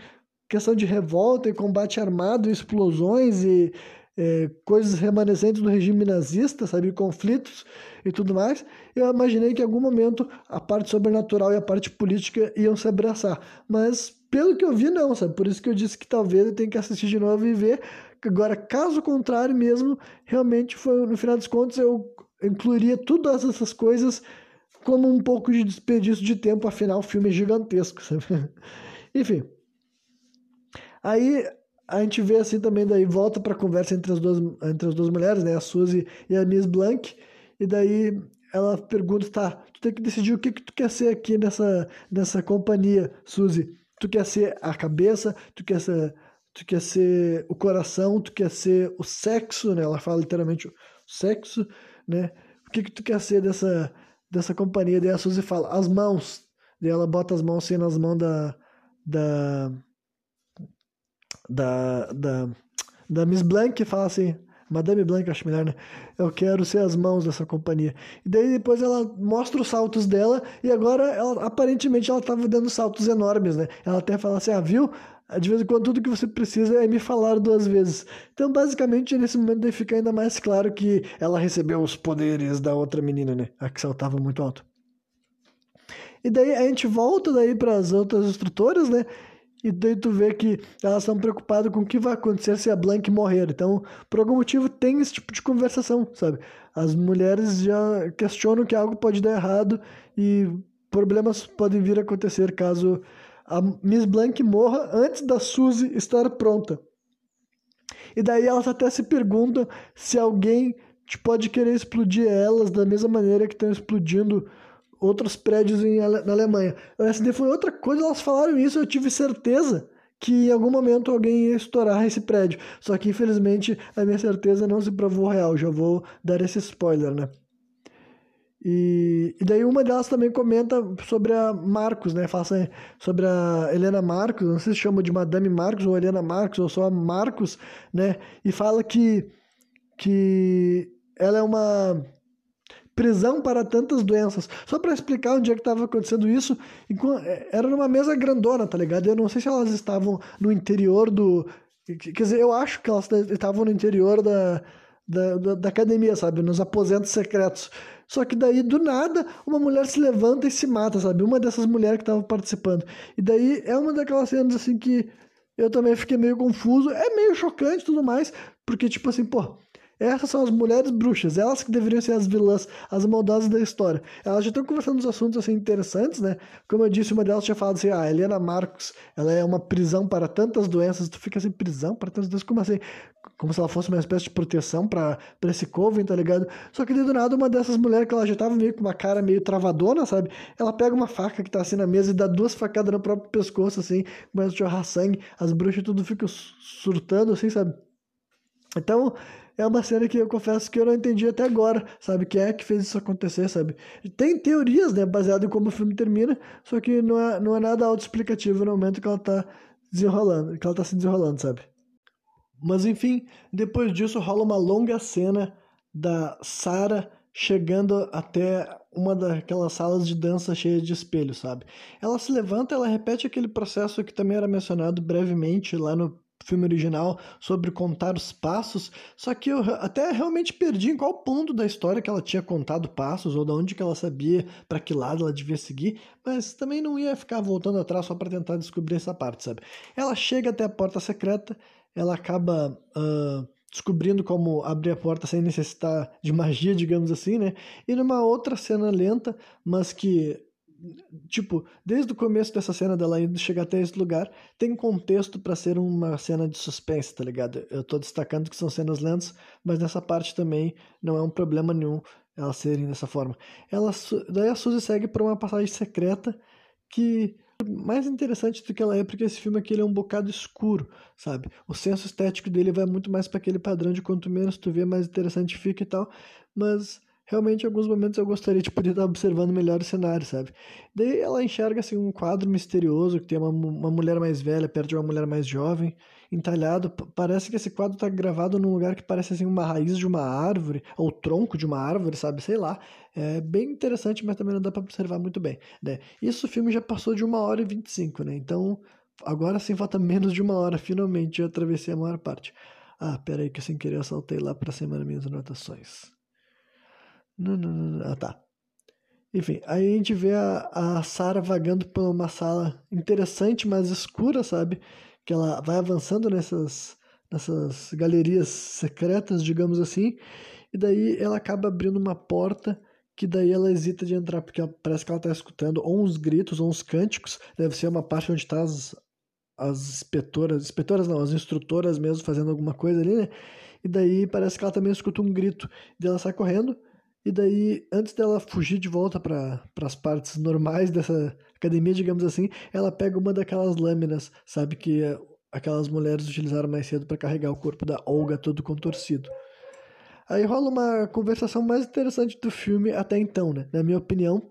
Speaker 1: questão de revolta e combate armado, explosões e é, coisas remanescentes do regime nazista, sabe, conflitos e tudo mais, eu imaginei que em algum momento a parte sobrenatural e a parte política iam se abraçar. Mas pelo que eu vi, não, sabe? Por isso que eu disse que talvez eu tenha que assistir de novo e ver. Agora, caso contrário mesmo, realmente foi, no final dos contos, eu incluiria todas essas coisas como um pouco de desperdício de tempo, afinal o filme é gigantesco, sabe? Enfim. Aí a gente vê assim também, daí volta para a conversa entre as, duas, entre as duas mulheres, né? A Suzy e a Miss Blank. E daí ela pergunta, tá, tu tem que decidir o que, que tu quer ser aqui nessa, nessa companhia, Suzy. Tu quer ser a cabeça, tu quer ser, tu quer ser o coração, tu quer ser o sexo, né? Ela fala literalmente o sexo, né? O que, que tu quer ser dessa, dessa companhia? Daí a Suzy fala, as mãos. Daí ela bota as mãos assim nas mãos da, da da, da, da Miss Blank fala assim, Madame Blanc, acho melhor, né? Eu quero ser as mãos dessa companhia. E daí depois ela mostra os saltos dela e agora ela, aparentemente ela estava dando saltos enormes, né? Ela até fala assim, ah, viu? De vez em quando tudo que você precisa é me falar duas vezes. Então, basicamente, nesse momento daí fica ainda mais claro que ela recebeu os poderes da outra menina, né? A que saltava muito alto. E daí a gente volta daí para as outras instrutoras, né? E daí tu vê que elas estão preocupadas com o que vai acontecer se a Blank morrer. Então, por algum motivo, tem esse tipo de conversação, sabe? As mulheres já questionam que algo pode dar errado e problemas podem vir a acontecer caso a Miss Blank morra antes da Suzy estar pronta. E daí elas até se perguntam se alguém pode querer explodir elas da mesma maneira que estão explodindo outros prédios em, na Alemanha. O SD foi outra coisa, elas falaram isso, eu tive certeza que em algum momento alguém ia estourar esse prédio. Só que infelizmente a minha certeza não se provou real, já vou dar esse spoiler, né? E, e daí uma delas também comenta sobre a Marcos, né? Fala assim, sobre a Helena Marcos, não sei se chama de Madame Marcos ou Helena Marcos ou só Marcos, né? E fala que, que ela é uma prisão para tantas doenças. Só para explicar onde é que estava acontecendo isso, é, era numa mesa grandona, tá ligado? Eu não sei se elas estavam no interior do. Quer dizer, eu acho que elas estavam no interior da, da, da, da academia, sabe? Nos aposentos secretos. Só que daí, do nada, uma mulher se levanta e se mata, sabe? Uma dessas mulheres que estava participando. E daí é uma daquelas cenas assim que eu também fiquei meio confuso. É meio chocante e tudo mais, porque, tipo assim, pô, essas são as mulheres bruxas, elas que deveriam ser as vilãs, as maldosas da história. Elas já estão conversando uns assuntos assim interessantes, né? Como eu disse, uma delas tinha falado assim: ah, Helena Marcos, ela é uma prisão para tantas doenças. Tu fica assim, prisão para tantas doenças? Como assim? Como se ela fosse uma espécie de proteção para esse Coven, tá ligado? Só que do nada, uma dessas mulheres que ela já tava meio com uma cara meio travadona, sabe? Ela pega uma faca que tá assim na mesa e dá duas facadas no próprio pescoço, assim, começa a jorrar sangue, as bruxas tudo ficam surtando, assim, sabe? Então, é uma cena que eu confesso que eu não entendi até agora, sabe? Quem é que fez isso acontecer, sabe? Tem teorias, né, baseado em como o filme termina, só que não é, não é nada autoexplicativo no momento que ela tá desenrolando, que ela tá se desenrolando, sabe? Mas enfim, depois disso rola uma longa cena da Sarah chegando até uma daquelas salas de dança cheias de espelhos, sabe? Ela se levanta, ela repete aquele processo que também era mencionado brevemente lá no filme original sobre contar os passos, só que eu até realmente perdi em qual ponto da história que ela tinha contado passos ou de onde que ela sabia para que lado ela devia seguir, mas também não ia ficar voltando atrás só para tentar descobrir essa parte, sabe? Ela chega até a porta secreta, ela acaba uh, descobrindo como abrir a porta sem necessitar de magia, digamos assim, né? E numa outra cena lenta, mas que tipo, desde o começo dessa cena dela indo chegar até esse lugar, tem contexto para ser uma cena de suspense, tá ligado? Eu tô destacando que são cenas lentas, mas nessa parte também não é um problema nenhum elas serem dessa forma. Ela, daí a Suzy segue para uma passagem secreta que mais interessante do que ela é porque esse filme aqui ele é um bocado escuro, sabe? O senso estético dele vai muito mais para aquele padrão de quanto menos tu vê, mais interessante fica e tal, mas realmente em alguns momentos eu gostaria de poder estar observando melhor o cenário, sabe? Daí ela enxerga assim um quadro misterioso que tem uma, uma mulher mais velha perto de uma mulher mais jovem, entalhado. Parece que esse quadro está gravado num lugar que parece assim uma raiz de uma árvore ou tronco de uma árvore, sabe? Sei lá. É bem interessante, mas também não dá para observar muito bem. Né? Isso o filme já passou de uma hora e vinte e cinco, né? Então agora sim falta menos de uma hora. Finalmente eu atravessei a maior parte. Ah, peraí que sem querer eu saltei lá para cima das minhas anotações. Não, não, não, ah, tá. Enfim, aí a gente vê a, a Sarah vagando por uma sala interessante, mas escura, sabe? Que ela vai avançando nessas, nessas galerias secretas, digamos assim, e daí ela acaba abrindo uma porta que daí ela hesita de entrar, porque ela, parece que ela está escutando ou uns gritos ou uns cânticos, deve ser uma parte onde tá as, as inspetoras, inspetoras não, as instrutoras mesmo fazendo alguma coisa ali, né? E daí parece que ela também escuta um grito, e ela sai correndo, e daí, antes dela fugir de volta para as partes normais dessa academia, digamos assim, ela pega uma daquelas lâminas, sabe, que aquelas mulheres utilizaram mais cedo para carregar o corpo da Olga todo contorcido. Aí rola uma conversação mais interessante do filme até então, né? Na minha opinião,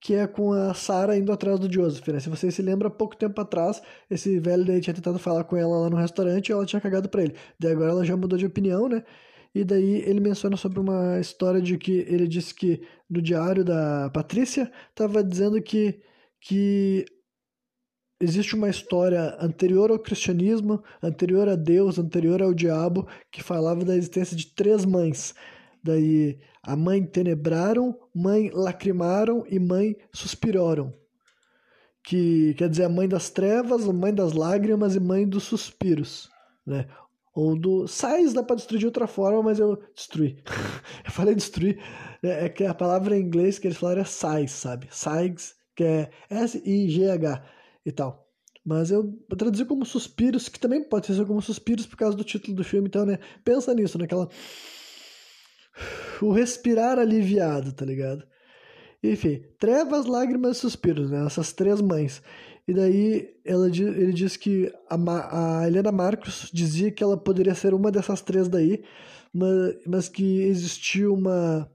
Speaker 1: que é com a Sarah indo atrás do Joseph, né? Se você se lembra, pouco tempo atrás, esse velho daí tinha tentado falar com ela lá no restaurante e ela tinha cagado pra ele. Daí agora ela já mudou de opinião, né? E daí ele menciona sobre uma história de que ele disse que no diário da Patrícia estava dizendo que, que existe uma história anterior ao cristianismo, anterior a Deus, anterior ao diabo, que falava da existência de três mães. Daí a mãe tenebraram, mãe lacrimaram e mãe suspiraram. Que quer dizer a mãe das trevas, a mãe das lágrimas e mãe dos suspiros. Né? Ou do sais dá para destruir de outra forma, mas eu destruí. eu falei destruir. É, é, que a palavra em inglês que eles falaram é sais, sabe? Sais, que é S-I-G-H e tal. Mas eu, traduzi como suspiros, que também pode ser como suspiros por causa do título do filme, então, né? Pensa nisso, naquela. O respirar aliviado, tá ligado? Enfim, trevas, lágrimas e suspiros, né? Essas três mães. E daí ela, ele diz que a, a Helena Marcos dizia que ela poderia ser uma dessas três daí, mas, mas que existia uma,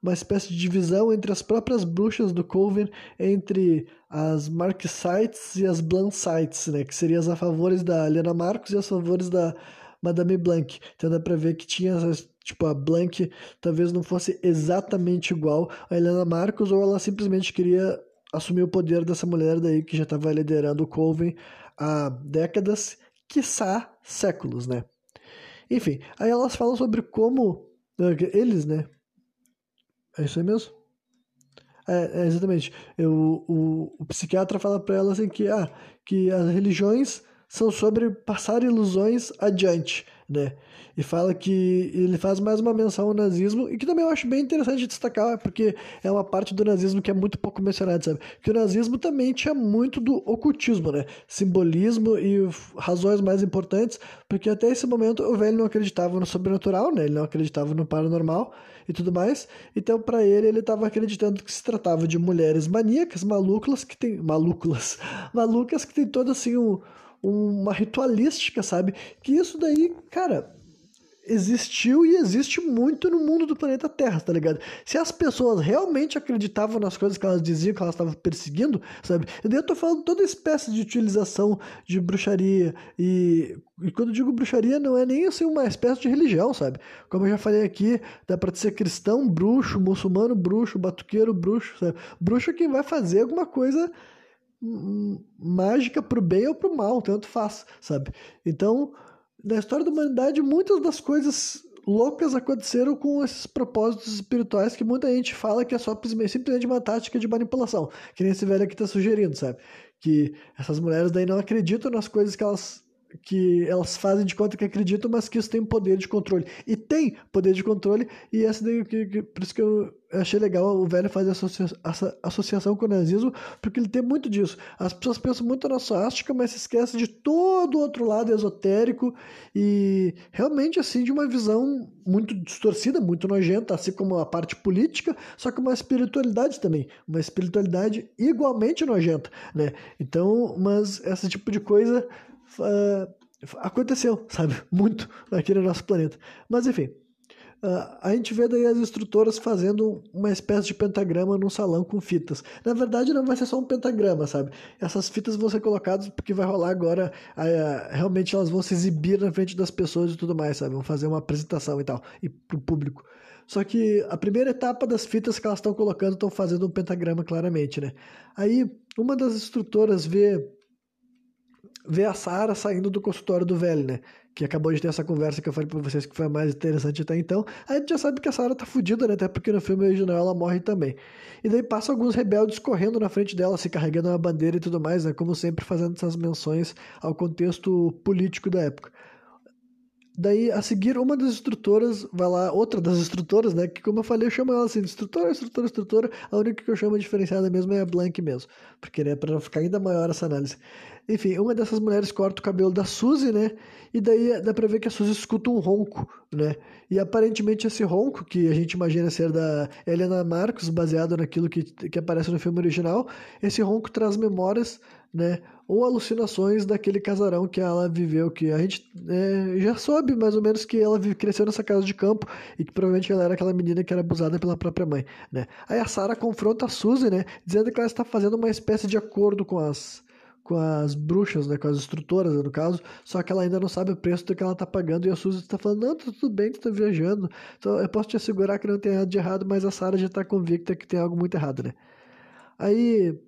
Speaker 1: uma espécie de divisão entre as próprias bruxas do Coven, entre as Marksites e as Blansites, né, que seriam as a favores da Helena Marcos e as favores da Madame Blanc. Então dá pra ver que tinha essas, tipo, a Blanc talvez não fosse exatamente igual a Helena Marcos, ou ela simplesmente queria assumir o poder dessa mulher daí que já estava liderando o Coven há décadas, quiçá séculos, né? Enfim, aí elas falam sobre como eles, né? É isso aí mesmo? É, é exatamente. Eu, o, o psiquiatra fala para ela assim que, ah, que as religiões são sobre passar ilusões adiante, né? E fala que ele faz mais uma menção ao nazismo, e que também eu acho bem interessante destacar, porque é uma parte do nazismo que é muito pouco mencionada, sabe? Que o nazismo também tinha muito do ocultismo, né? Simbolismo e razões mais importantes, porque até esse momento o velho não acreditava no sobrenatural, né? Ele não acreditava no paranormal e tudo mais. Então, para ele, ele estava acreditando que se tratava de mulheres maníacas, malucas, que tem. Malucas. Malucas que tem toda assim um, uma ritualística, sabe? Que isso daí, cara existiu e existe muito no mundo do planeta Terra, tá ligado? Se as pessoas realmente acreditavam nas coisas que elas diziam que elas estavam perseguindo, sabe? E daí eu tô falando toda espécie de utilização de bruxaria e, e quando eu digo bruxaria não é nem assim uma espécie de religião, sabe? Como eu já falei aqui, dá pra ser cristão, bruxo, muçulmano, bruxo, batuqueiro, bruxo, sabe? Bruxo é quem vai fazer alguma coisa mágica pro bem ou pro mal, tanto faz, sabe? Então, na história da humanidade, muitas das coisas loucas aconteceram com esses propósitos espirituais que muita gente fala que é só simplesmente uma tática de manipulação, que nem esse velho aqui está sugerindo, sabe? Que essas mulheres daí não acreditam nas coisas que elas que elas fazem de conta que acreditam, mas que isso tem poder de controle. E tem poder de controle, e essa daí, que, que, por isso que eu achei legal o velho fazer associa essa associação com o nazismo, porque ele tem muito disso. As pessoas pensam muito na suástica, mas se esquecem de todo o outro lado esotérico e realmente assim de uma visão muito distorcida, muito nojenta, assim como a parte política, só que uma espiritualidade também, uma espiritualidade igualmente nojenta, né? Então, mas esse tipo de coisa uh, aconteceu, sabe? Muito aqui no nosso planeta. Mas enfim, uh, a gente vê daí as instrutoras fazendo uma espécie de pentagrama num salão com fitas. Na verdade, não vai ser só um pentagrama, sabe? Essas fitas vão ser colocadas porque vai rolar agora. Uh, realmente elas vão se exibir na frente das pessoas e tudo mais, sabe? Vão fazer uma apresentação e tal, e pro público. Só que a primeira etapa das fitas que elas estão colocando estão fazendo um pentagrama claramente, né? Aí uma das instrutoras vê ver a Sara saindo do consultório do velho, né? Que acabou de ter essa conversa que eu falei pra vocês que foi a mais interessante até então. A gente já sabe que a Sara tá fudida, né? Até porque no filme original ela morre também. E daí passa alguns rebeldes correndo na frente dela, se carregando uma bandeira e tudo mais, né? Como sempre fazendo essas menções ao contexto político da época. Daí, a seguir, uma das instrutoras vai lá, outra das instrutoras, né? Que, como eu falei, eu chamo ela assim, instrutora, instrutora, instrutora. A única que eu chamo diferenciada mesmo é a Blank mesmo. Porque, né, pra ficar ainda maior essa análise. Enfim, uma dessas mulheres corta o cabelo da Suzy, né? E daí dá pra ver que a Suzy escuta um ronco, né? E aparentemente esse ronco, que a gente imagina ser da Helena Marcos, baseado naquilo que, que aparece no filme original, esse ronco traz memórias, né? Ou alucinações daquele casarão que ela viveu, que a gente é, já soube mais ou menos que ela cresceu nessa casa de campo e que provavelmente ela era aquela menina que era abusada pela própria mãe, né? Aí a Sarah confronta a Suzy, né? Dizendo que ela está fazendo uma espécie de acordo com as com as bruxas, né, com as instrutoras, no caso, só que ela ainda não sabe o preço do que ela tá pagando, e a Suzy está falando, não, tá tudo bem, tu tá viajando, então eu posso te assegurar que não tem nada de errado, mas a Sarah já tá convicta que tem algo muito errado, né. Aí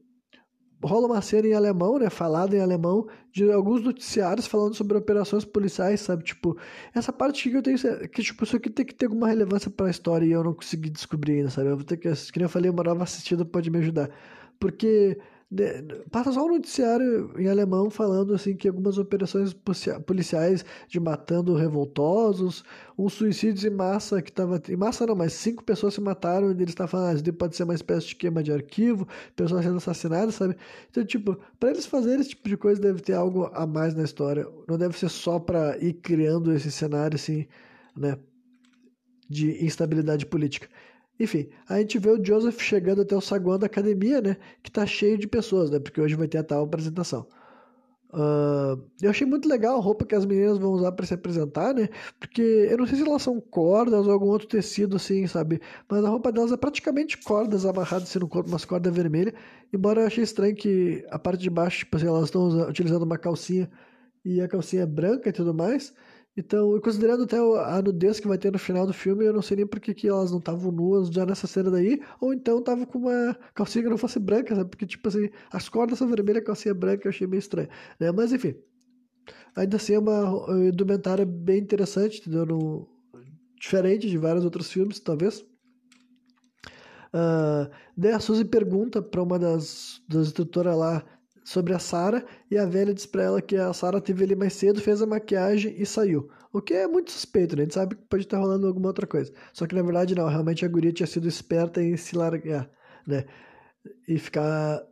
Speaker 1: rola uma cena em alemão, né, falada em alemão, de alguns noticiários falando sobre operações policiais, sabe, tipo, essa parte que eu tenho, que tipo, isso aqui tem que ter alguma relevância para a história e eu não consegui descobrir ainda, sabe, eu vou ter que, que eu falei, uma nova assistida pode me ajudar, porque passa só um noticiário em alemão falando assim que algumas operações policiais de matando revoltosos, um suicídio em massa que estava em massa não, mas cinco pessoas se mataram e eles estavam falando, ah, pode ser uma espécie de queima de arquivo, pessoas sendo assassinadas, sabe? Então, tipo, para eles fazerem esse tipo de coisa deve ter algo a mais na história, não deve ser só para ir criando esse cenário assim, né, de instabilidade política. Enfim, a gente vê o Joseph chegando até o saguão da academia, né? Que tá cheio de pessoas, né? Porque hoje vai ter a tal apresentação. Uh, eu achei muito legal a roupa que as meninas vão usar para se apresentar, né? Porque eu não sei se elas são cordas ou algum outro tecido assim, sabe? Mas a roupa delas é praticamente cordas amarradas assim no corpo, umas cordas vermelhas. Embora eu achei estranho que a parte de baixo, tipo assim, elas estão utilizando uma calcinha e a calcinha é branca e tudo mais. Então, considerando até a nudez que vai ter no final do filme, eu não sei nem por que, elas não estavam nuas já nessa cena daí, ou então estavam com uma calcinha que não fosse branca, sabe? Porque, tipo assim, as cordas são vermelhas, a calcinha branca, eu achei meio estranho, né? Mas, enfim, ainda assim é uma indumentária bem interessante, entendeu? No, diferente de vários outros filmes, talvez. Uh, daí a Suzy pergunta para uma das, das instrutoras lá sobre a Sara e a velha diz pra ela que a Sara teve ali mais cedo, fez a maquiagem e saiu. O que é muito suspeito, né? A gente sabe que pode estar rolando alguma outra coisa. Só que na verdade não, realmente a guria tinha sido esperta em se largar, né? E ficar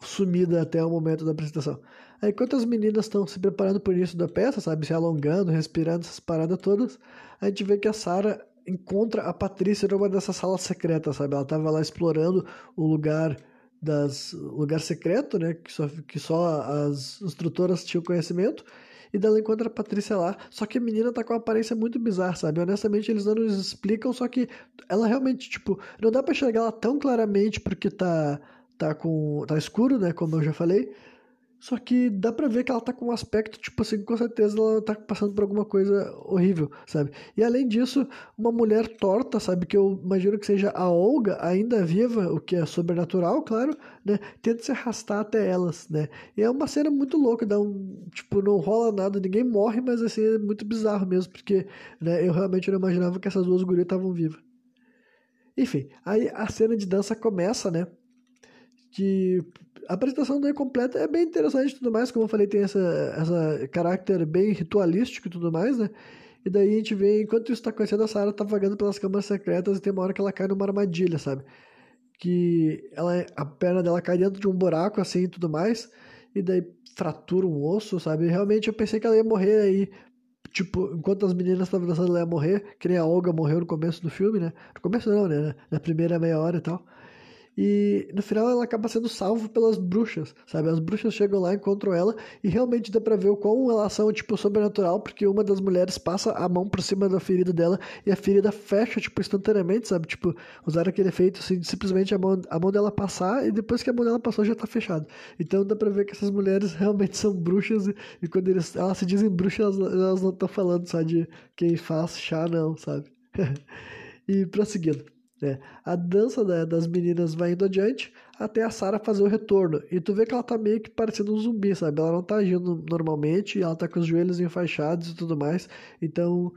Speaker 1: sumida até o momento da apresentação. Aí enquanto as meninas estão se preparando para o início da peça, sabe, se alongando, respirando essas paradas todas, a gente vê que a Sara encontra a Patrícia numa dessas salas secretas, sabe? Ela estava lá explorando o lugar das lugar secreto, né, que só, que só as instrutoras tinham conhecimento, e dela encontra a Patrícia lá, só que a menina tá com uma aparência muito bizarra, sabe? Honestamente, eles não nos explicam, só que ela realmente, tipo, não dá para enxergar ela tão claramente porque tá tá com tá escuro, né, como eu já falei, só que dá pra ver que ela tá com um aspecto, tipo assim, com certeza ela tá passando por alguma coisa horrível, sabe? E além disso, uma mulher torta, sabe? Que eu imagino que seja a Olga, ainda viva, o que é sobrenatural, claro, né? Tenta se arrastar até elas, né? E é uma cena muito louca, dá um. Tipo, não rola nada, ninguém morre, mas assim, é muito bizarro mesmo, porque né, eu realmente não imaginava que essas duas gurias estavam vivas. Enfim, aí a cena de dança começa, né? Que a apresentação não é completa, é bem interessante e tudo mais, como eu falei, tem essa, essa caráter bem ritualístico e tudo mais, né? E daí a gente vê, enquanto isso tá acontecendo, a Sarah tá vagando pelas câmaras secretas e tem uma hora que ela cai numa armadilha, sabe? Que ela, a perna dela cai dentro de um buraco assim e tudo mais, e daí fratura um osso, sabe? realmente eu pensei que ela ia morrer aí, tipo, enquanto as meninas estavam dançando, ela ia morrer, que nem a Olga morreu no começo do filme, né? No começo não, né? Na primeira meia hora e tal. E no final ela acaba sendo salva pelas bruxas, sabe? As bruxas chegam lá, encontram ela e realmente dá pra ver o quão elas são, tipo, sobrenatural, porque uma das mulheres passa a mão por cima da ferida dela e a ferida fecha, tipo, instantaneamente, sabe? Tipo, usaram aquele efeito, assim, de simplesmente a mão, a mão dela passar e depois que a mão dela passou já tá fechado. Então dá pra ver que essas mulheres realmente são bruxas e, e quando eles, elas se dizem bruxas, elas, elas não estão falando só de quem faz chá, não, sabe? e prosseguindo. Né? A dança né, das meninas vai indo adiante até a Sarah fazer o retorno. E tu vê que ela tá meio que parecendo um zumbi, sabe? Ela não tá agindo normalmente, ela tá com os joelhos enfaixados e tudo mais. Então,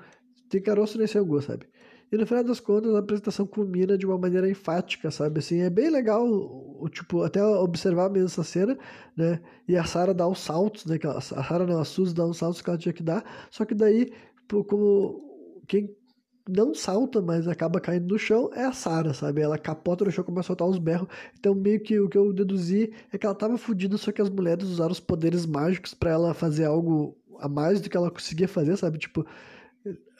Speaker 1: tem caroço nesse angu, sabe? E no final das contas, a apresentação culmina de uma maneira enfática, sabe? Assim, é bem legal, o, tipo, até observar mesmo essa cena, né? E a Sarah dá os saltos, né? A Sarah não, a Suzy dá os saltos que ela tinha que dar. Só que daí, como quem não salta, mas acaba caindo no chão, é a Sarah, sabe? Ela capota no chão, começa a soltar uns berros. Então, meio que o que eu deduzi é que ela tava fodida, só que as mulheres usaram os poderes mágicos para ela fazer algo a mais do que ela conseguia fazer, sabe? Tipo,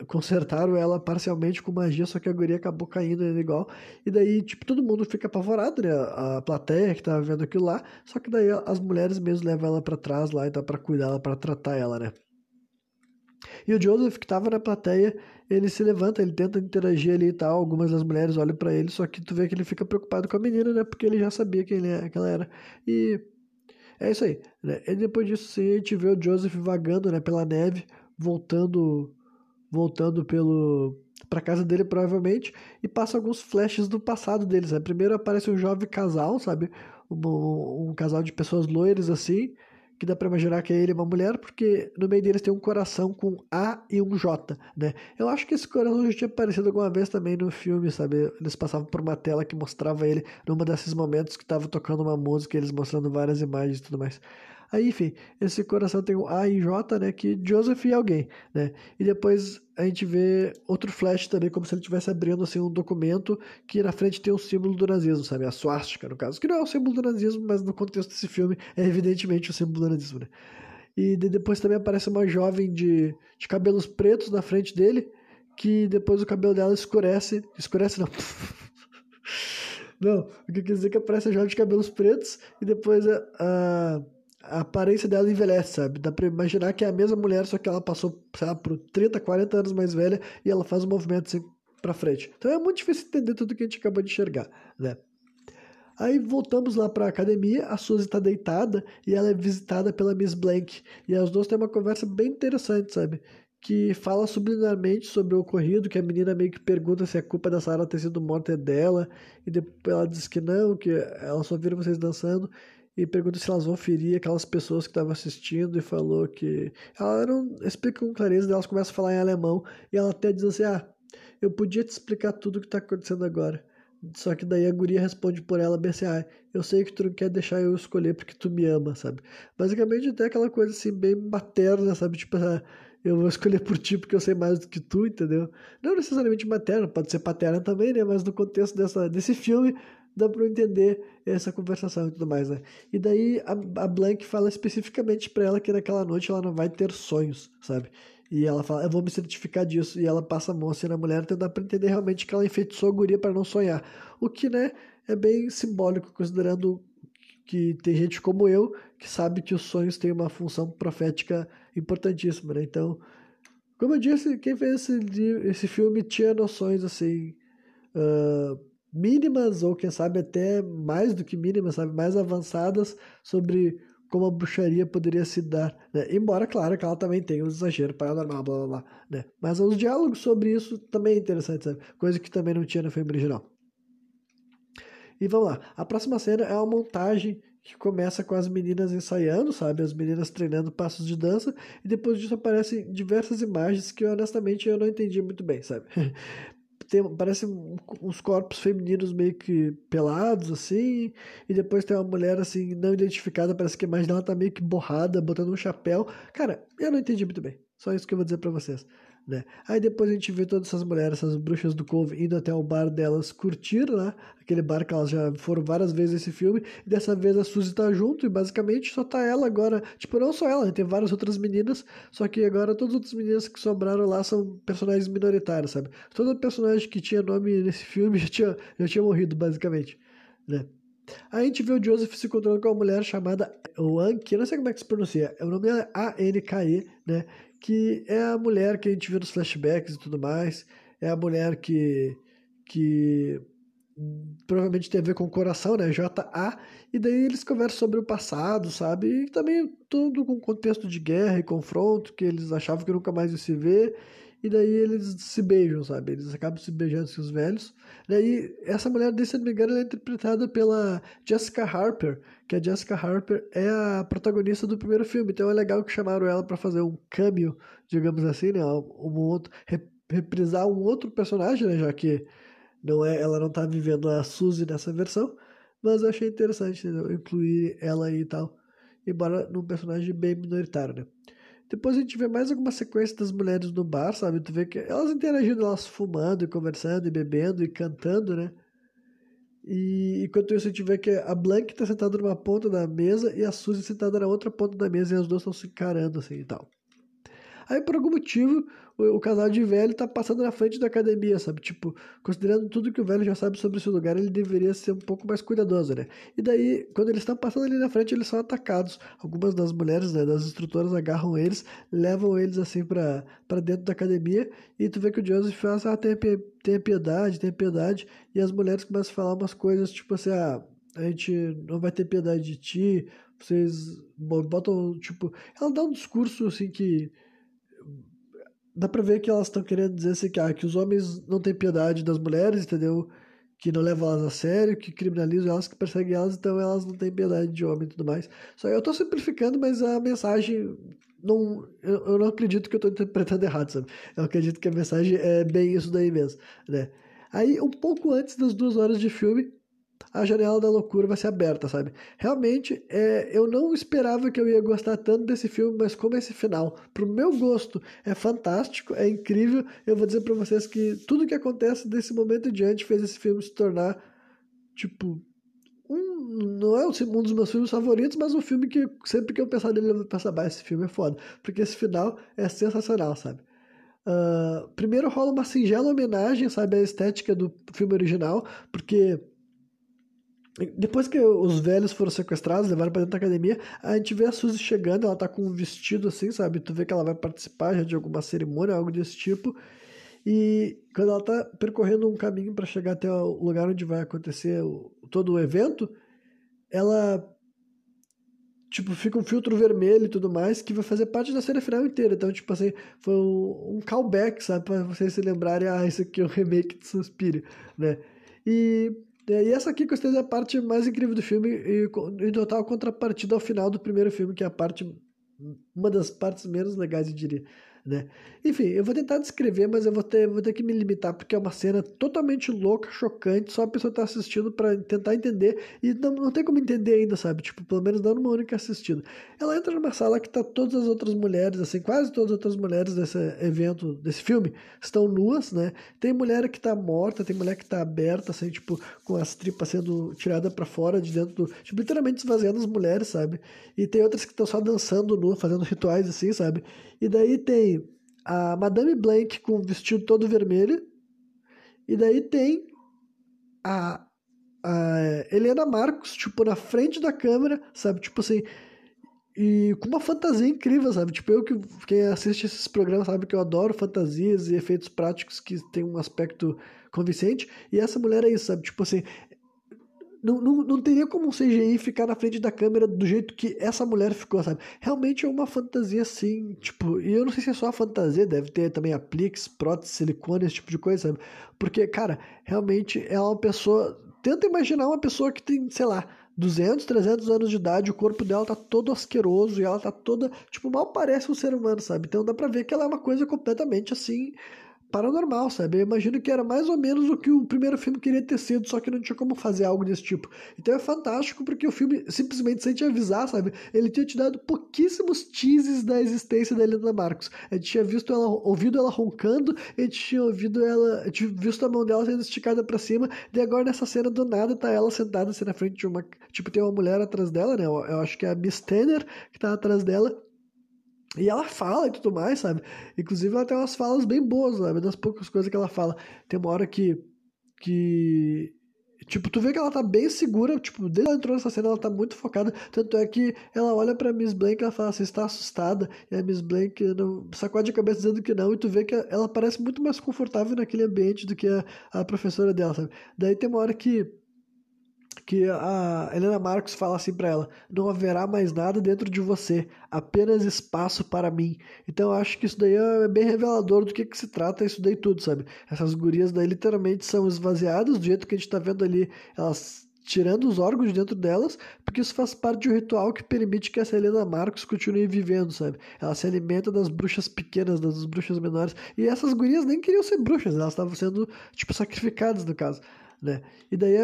Speaker 1: consertaram ela parcialmente com magia, só que a guria acabou caindo igual. E daí, tipo, todo mundo fica apavorado, né? A plateia que tava vendo aquilo lá. Só que daí as mulheres mesmo levam ela para trás lá, então para cuidar ela, para tratar ela, né? E o Joseph, que tava na plateia, ele se levanta, ele tenta interagir ali e tal. Algumas das mulheres olham para ele, só que tu vê que ele fica preocupado com a menina, né? Porque ele já sabia quem, ele é, quem ela era. E é isso aí, né? E depois disso, sim, a gente vê o Joseph vagando, né, pela neve, voltando voltando pelo para casa dele provavelmente e passa alguns flashes do passado deles. Né? Primeiro aparece um jovem casal, sabe? Um, um casal de pessoas loiras assim, que dá para imaginar que é ele uma mulher, porque no meio deles tem um coração com A e um J, né? Eu acho que esse coração já tinha aparecido alguma vez também no filme, sabe? Eles passavam por uma tela que mostrava ele numa desses momentos que tava tocando uma música, eles mostrando várias imagens e tudo mais. Aí, enfim, esse coração tem o A e J, né? Que Joseph e alguém, né? E depois a gente vê outro flash também, como se ele estivesse abrindo assim, um documento que na frente tem o símbolo do nazismo, sabe? A swastika, no caso. Que não é o símbolo do nazismo, mas no contexto desse filme é evidentemente o símbolo do nazismo, né? E depois também aparece uma jovem de, de cabelos pretos na frente dele, que depois o cabelo dela escurece. Escurece não. não, o que quer dizer que aparece a jovem de cabelos pretos e depois a, a a aparência dela envelhece, sabe? Dá pra imaginar que é a mesma mulher, só que ela passou, sei lá, por 30, 40 anos mais velha e ela faz um movimento assim pra frente. Então é muito difícil entender tudo que a gente acabou de enxergar, né? Aí voltamos lá para a academia, a Suzy está deitada e ela é visitada pela Miss Blank. E as duas têm uma conversa bem interessante, sabe? que fala subliminarmente sobre o ocorrido, que a menina meio que pergunta se a culpa da Sarah ter sido morta é dela, e depois ela diz que não, que ela só vira vocês dançando, e pergunta se elas vão ferir aquelas pessoas que estavam assistindo, e falou que... Ela não explica com clareza, elas começam a falar em alemão, e ela até diz assim, ah, eu podia te explicar tudo o que está acontecendo agora, só que daí a guria responde por ela bem assim, ah, eu sei que tu não quer deixar eu escolher porque tu me ama, sabe? Basicamente até aquela coisa assim, bem materna, sabe? Tipo, ah, eu vou escolher por ti porque eu sei mais do que tu, entendeu? Não necessariamente materna, pode ser paterna também, né? Mas no contexto dessa, desse filme dá para entender essa conversação e tudo mais, né? E daí a, a Blank fala especificamente para ela que naquela noite ela não vai ter sonhos, sabe? E ela fala, eu vou me certificar disso. E ela passa a mão assim na mulher, então dá pra entender realmente que ela enfeitiçou a guria para não sonhar. O que, né, é bem simbólico, considerando que tem gente como eu que sabe que os sonhos têm uma função profética importantíssima, né? Então, como eu disse, quem fez esse, esse filme tinha noções assim uh, mínimas ou quem sabe até mais do que mínimas, sabe, mais avançadas sobre como a bruxaria poderia se dar, né? Embora, claro, que ela também tenha os exageros paranormal, blá blá blá, né? Mas os diálogos sobre isso também é interessante, sabe? Coisa que também não tinha no filme original. E vamos lá, a próxima cena é uma montagem que começa com as meninas ensaiando, sabe? As meninas treinando passos de dança, e depois disso aparecem diversas imagens que honestamente eu não entendi muito bem, sabe? tem, parece uns corpos femininos meio que pelados, assim, e depois tem uma mulher, assim, não identificada, parece que a imagem dela tá meio que borrada, botando um chapéu. Cara, eu não entendi muito bem. Só isso que eu vou dizer para vocês né? Aí depois a gente vê todas essas mulheres, essas bruxas do Cove, indo até o bar delas curtir, né? Aquele bar que elas já foram várias vezes nesse filme. E dessa vez a Suzy tá junto e basicamente só tá ela agora. Tipo, não só ela, né? tem várias outras meninas. Só que agora todas as outras meninas que sobraram lá são personagens minoritários, sabe? Todo personagem que tinha nome nesse filme já tinha, já tinha morrido, basicamente, né? Aí a gente vê o Joseph se encontrando com uma mulher chamada Anki, eu não sei como é que se pronuncia, o nome dela é A-N-K-E, né? Que é a mulher que a gente vê nos flashbacks e tudo mais, é a mulher que, que provavelmente tem a ver com o coração, né, J-A, e daí eles conversam sobre o passado, sabe, e também tudo com contexto de guerra e confronto, que eles achavam que nunca mais iam se ver, e daí eles se beijam, sabe? Eles acabam se beijando com os velhos. Daí, essa mulher, se não me engano, é interpretada pela Jessica Harper, que a Jessica Harper é a protagonista do primeiro filme. Então é legal que chamaram ela para fazer um cameo, digamos assim, né? Um outro, reprisar um outro personagem, né? Já que não é, ela não tá vivendo a Suzy nessa versão. Mas eu achei interessante né? incluir ela aí e tal. Embora num personagem bem minoritário, né? Depois a gente vê mais alguma sequência das mulheres no bar, sabe? Tu vê que elas interagindo, elas fumando e conversando e bebendo e cantando, né? E enquanto isso a gente vê que a Blank tá sentada numa ponta da mesa e a Suzy sentada na outra ponta da mesa e as duas estão se encarando assim e tal. Aí por algum motivo o, o, casal de velho tá passando na frente da academia, sabe? Tipo, considerando tudo que o velho já sabe sobre esse lugar, ele deveria ser um pouco mais cuidadoso, né? E daí, quando eles estão passando ali na frente, eles são atacados. Algumas das mulheres, né, das instrutoras agarram eles, levam eles assim para dentro da academia e tu vê que o Joseph assim, ah, tenha, tenha piedade, tenha piedade. E as mulheres começam a falar umas coisas tipo assim, ah, a gente não vai ter piedade de ti, vocês botam, tipo, ela dá um discurso assim que dá pra ver que elas estão querendo dizer assim, que, ah, que os homens não têm piedade das mulheres, entendeu? Que não levam elas a sério, que criminalizam elas, que perseguem elas, então elas não têm piedade de homem e tudo mais. Só eu tô simplificando, mas a mensagem não, eu, eu não acredito que eu tô interpretando errado, sabe? Eu acredito que a mensagem é bem isso daí mesmo, né? Aí, um pouco antes das duas horas de filme, a janela da loucura vai ser aberta, sabe? Realmente, é, eu não esperava que eu ia gostar tanto desse filme, mas como esse final, pro meu gosto, é fantástico, é incrível. Eu vou dizer para vocês que tudo que acontece desse momento em diante fez esse filme se tornar, tipo, um, não é um dos meus filmes favoritos, mas um filme que sempre que eu pensar nele, eu vou pensar, bah, esse filme é foda. Porque esse final é sensacional, sabe? Uh, primeiro rola uma singela homenagem, sabe, à estética do filme original, porque depois que os velhos foram sequestrados, levaram pra dentro da academia, a gente vê a Suzy chegando, ela tá com um vestido assim, sabe? Tu vê que ela vai participar já de alguma cerimônia, algo desse tipo. E quando ela tá percorrendo um caminho para chegar até o lugar onde vai acontecer o, todo o evento, ela tipo, fica um filtro vermelho e tudo mais, que vai fazer parte da cena final inteira. Então, tipo assim, foi um, um callback, sabe? Pra vocês se lembrarem, ah, isso aqui é o remake de Suspiro, né? E, e essa aqui, com certeza, é a parte mais incrível do filme, e em total contrapartida ao final do primeiro filme, que é a parte, uma das partes menos legais, eu diria né? Enfim, eu vou tentar descrever, mas eu vou ter, vou ter que me limitar porque é uma cena totalmente louca, chocante, só a pessoa tá assistindo para tentar entender e não, não tem como entender ainda, sabe? Tipo, pelo menos dando uma única assistida. Ela entra numa sala que tá todas as outras mulheres, assim, quase todas as outras mulheres desse evento, desse filme, estão nuas, né? Tem mulher que tá morta, tem mulher que tá aberta, assim, tipo, com as tripas sendo tiradas para fora de dentro do. Tipo, literalmente esvaziando as mulheres, sabe? E tem outras que estão só dançando nu, fazendo rituais assim, sabe? E daí tem a Madame Blanc com o vestido todo vermelho. E daí tem a, a Helena Marcos, tipo, na frente da câmera, sabe? Tipo assim. E com uma fantasia incrível, sabe? Tipo, eu que quem assiste esses programas sabe que eu adoro fantasias e efeitos práticos que tem um aspecto convincente. E essa mulher é isso, sabe? Tipo assim, não, não, não teria como um CGI ficar na frente da câmera do jeito que essa mulher ficou, sabe? Realmente é uma fantasia assim, tipo, e eu não sei se é só a fantasia, deve ter também apliques, prótese, silicone, esse tipo de coisa, sabe? Porque, cara, realmente é uma pessoa. Tenta imaginar uma pessoa que tem, sei lá, 200, 300 anos de idade, o corpo dela tá todo asqueroso e ela tá toda, tipo, mal parece um ser humano, sabe? Então dá pra ver que ela é uma coisa completamente assim, paranormal, sabe? Eu imagino que era mais ou menos o que o primeiro filme queria ter sido, só que não tinha como fazer algo desse tipo. Então é fantástico porque o filme simplesmente sem te avisar, sabe? Ele tinha te dado pouquíssimos teases da existência da Helena Marcos. A gente tinha visto ela, ouvido ela roncando, a gente tinha ouvido ela, a gente visto a mão dela sendo esticada para cima, e agora nessa cena do nada tá ela sentada assim na frente de uma, tipo tem uma mulher atrás dela, né? Eu, eu acho que é a Miss Tanner que tá atrás dela e ela fala e tudo mais, sabe? Inclusive ela tem umas falas bem boas, sabe? Das poucas coisas que ela fala. Tem uma hora que. que. Tipo, tu vê que ela tá bem segura, tipo, desde que ela entrou nessa cena, ela tá muito focada. Tanto é que ela olha pra Miss Blank e ela fala assim, está assustada. E a Miss Blank não, sacode a cabeça dizendo que não. E tu vê que ela parece muito mais confortável naquele ambiente do que a, a professora dela, sabe? Daí tem uma hora que que a Helena Marcos fala assim para ela: não haverá mais nada dentro de você, apenas espaço para mim. Então eu acho que isso daí é bem revelador do que, que se trata isso daí tudo, sabe? Essas gurias daí literalmente são esvaziadas do jeito que a gente tá vendo ali, elas tirando os órgãos de dentro delas, porque isso faz parte de um ritual que permite que essa Helena Marcos continue vivendo, sabe? Ela se alimenta das bruxas pequenas, das bruxas menores, e essas gurias nem queriam ser bruxas, elas estavam sendo, tipo, sacrificadas no caso, né? E daí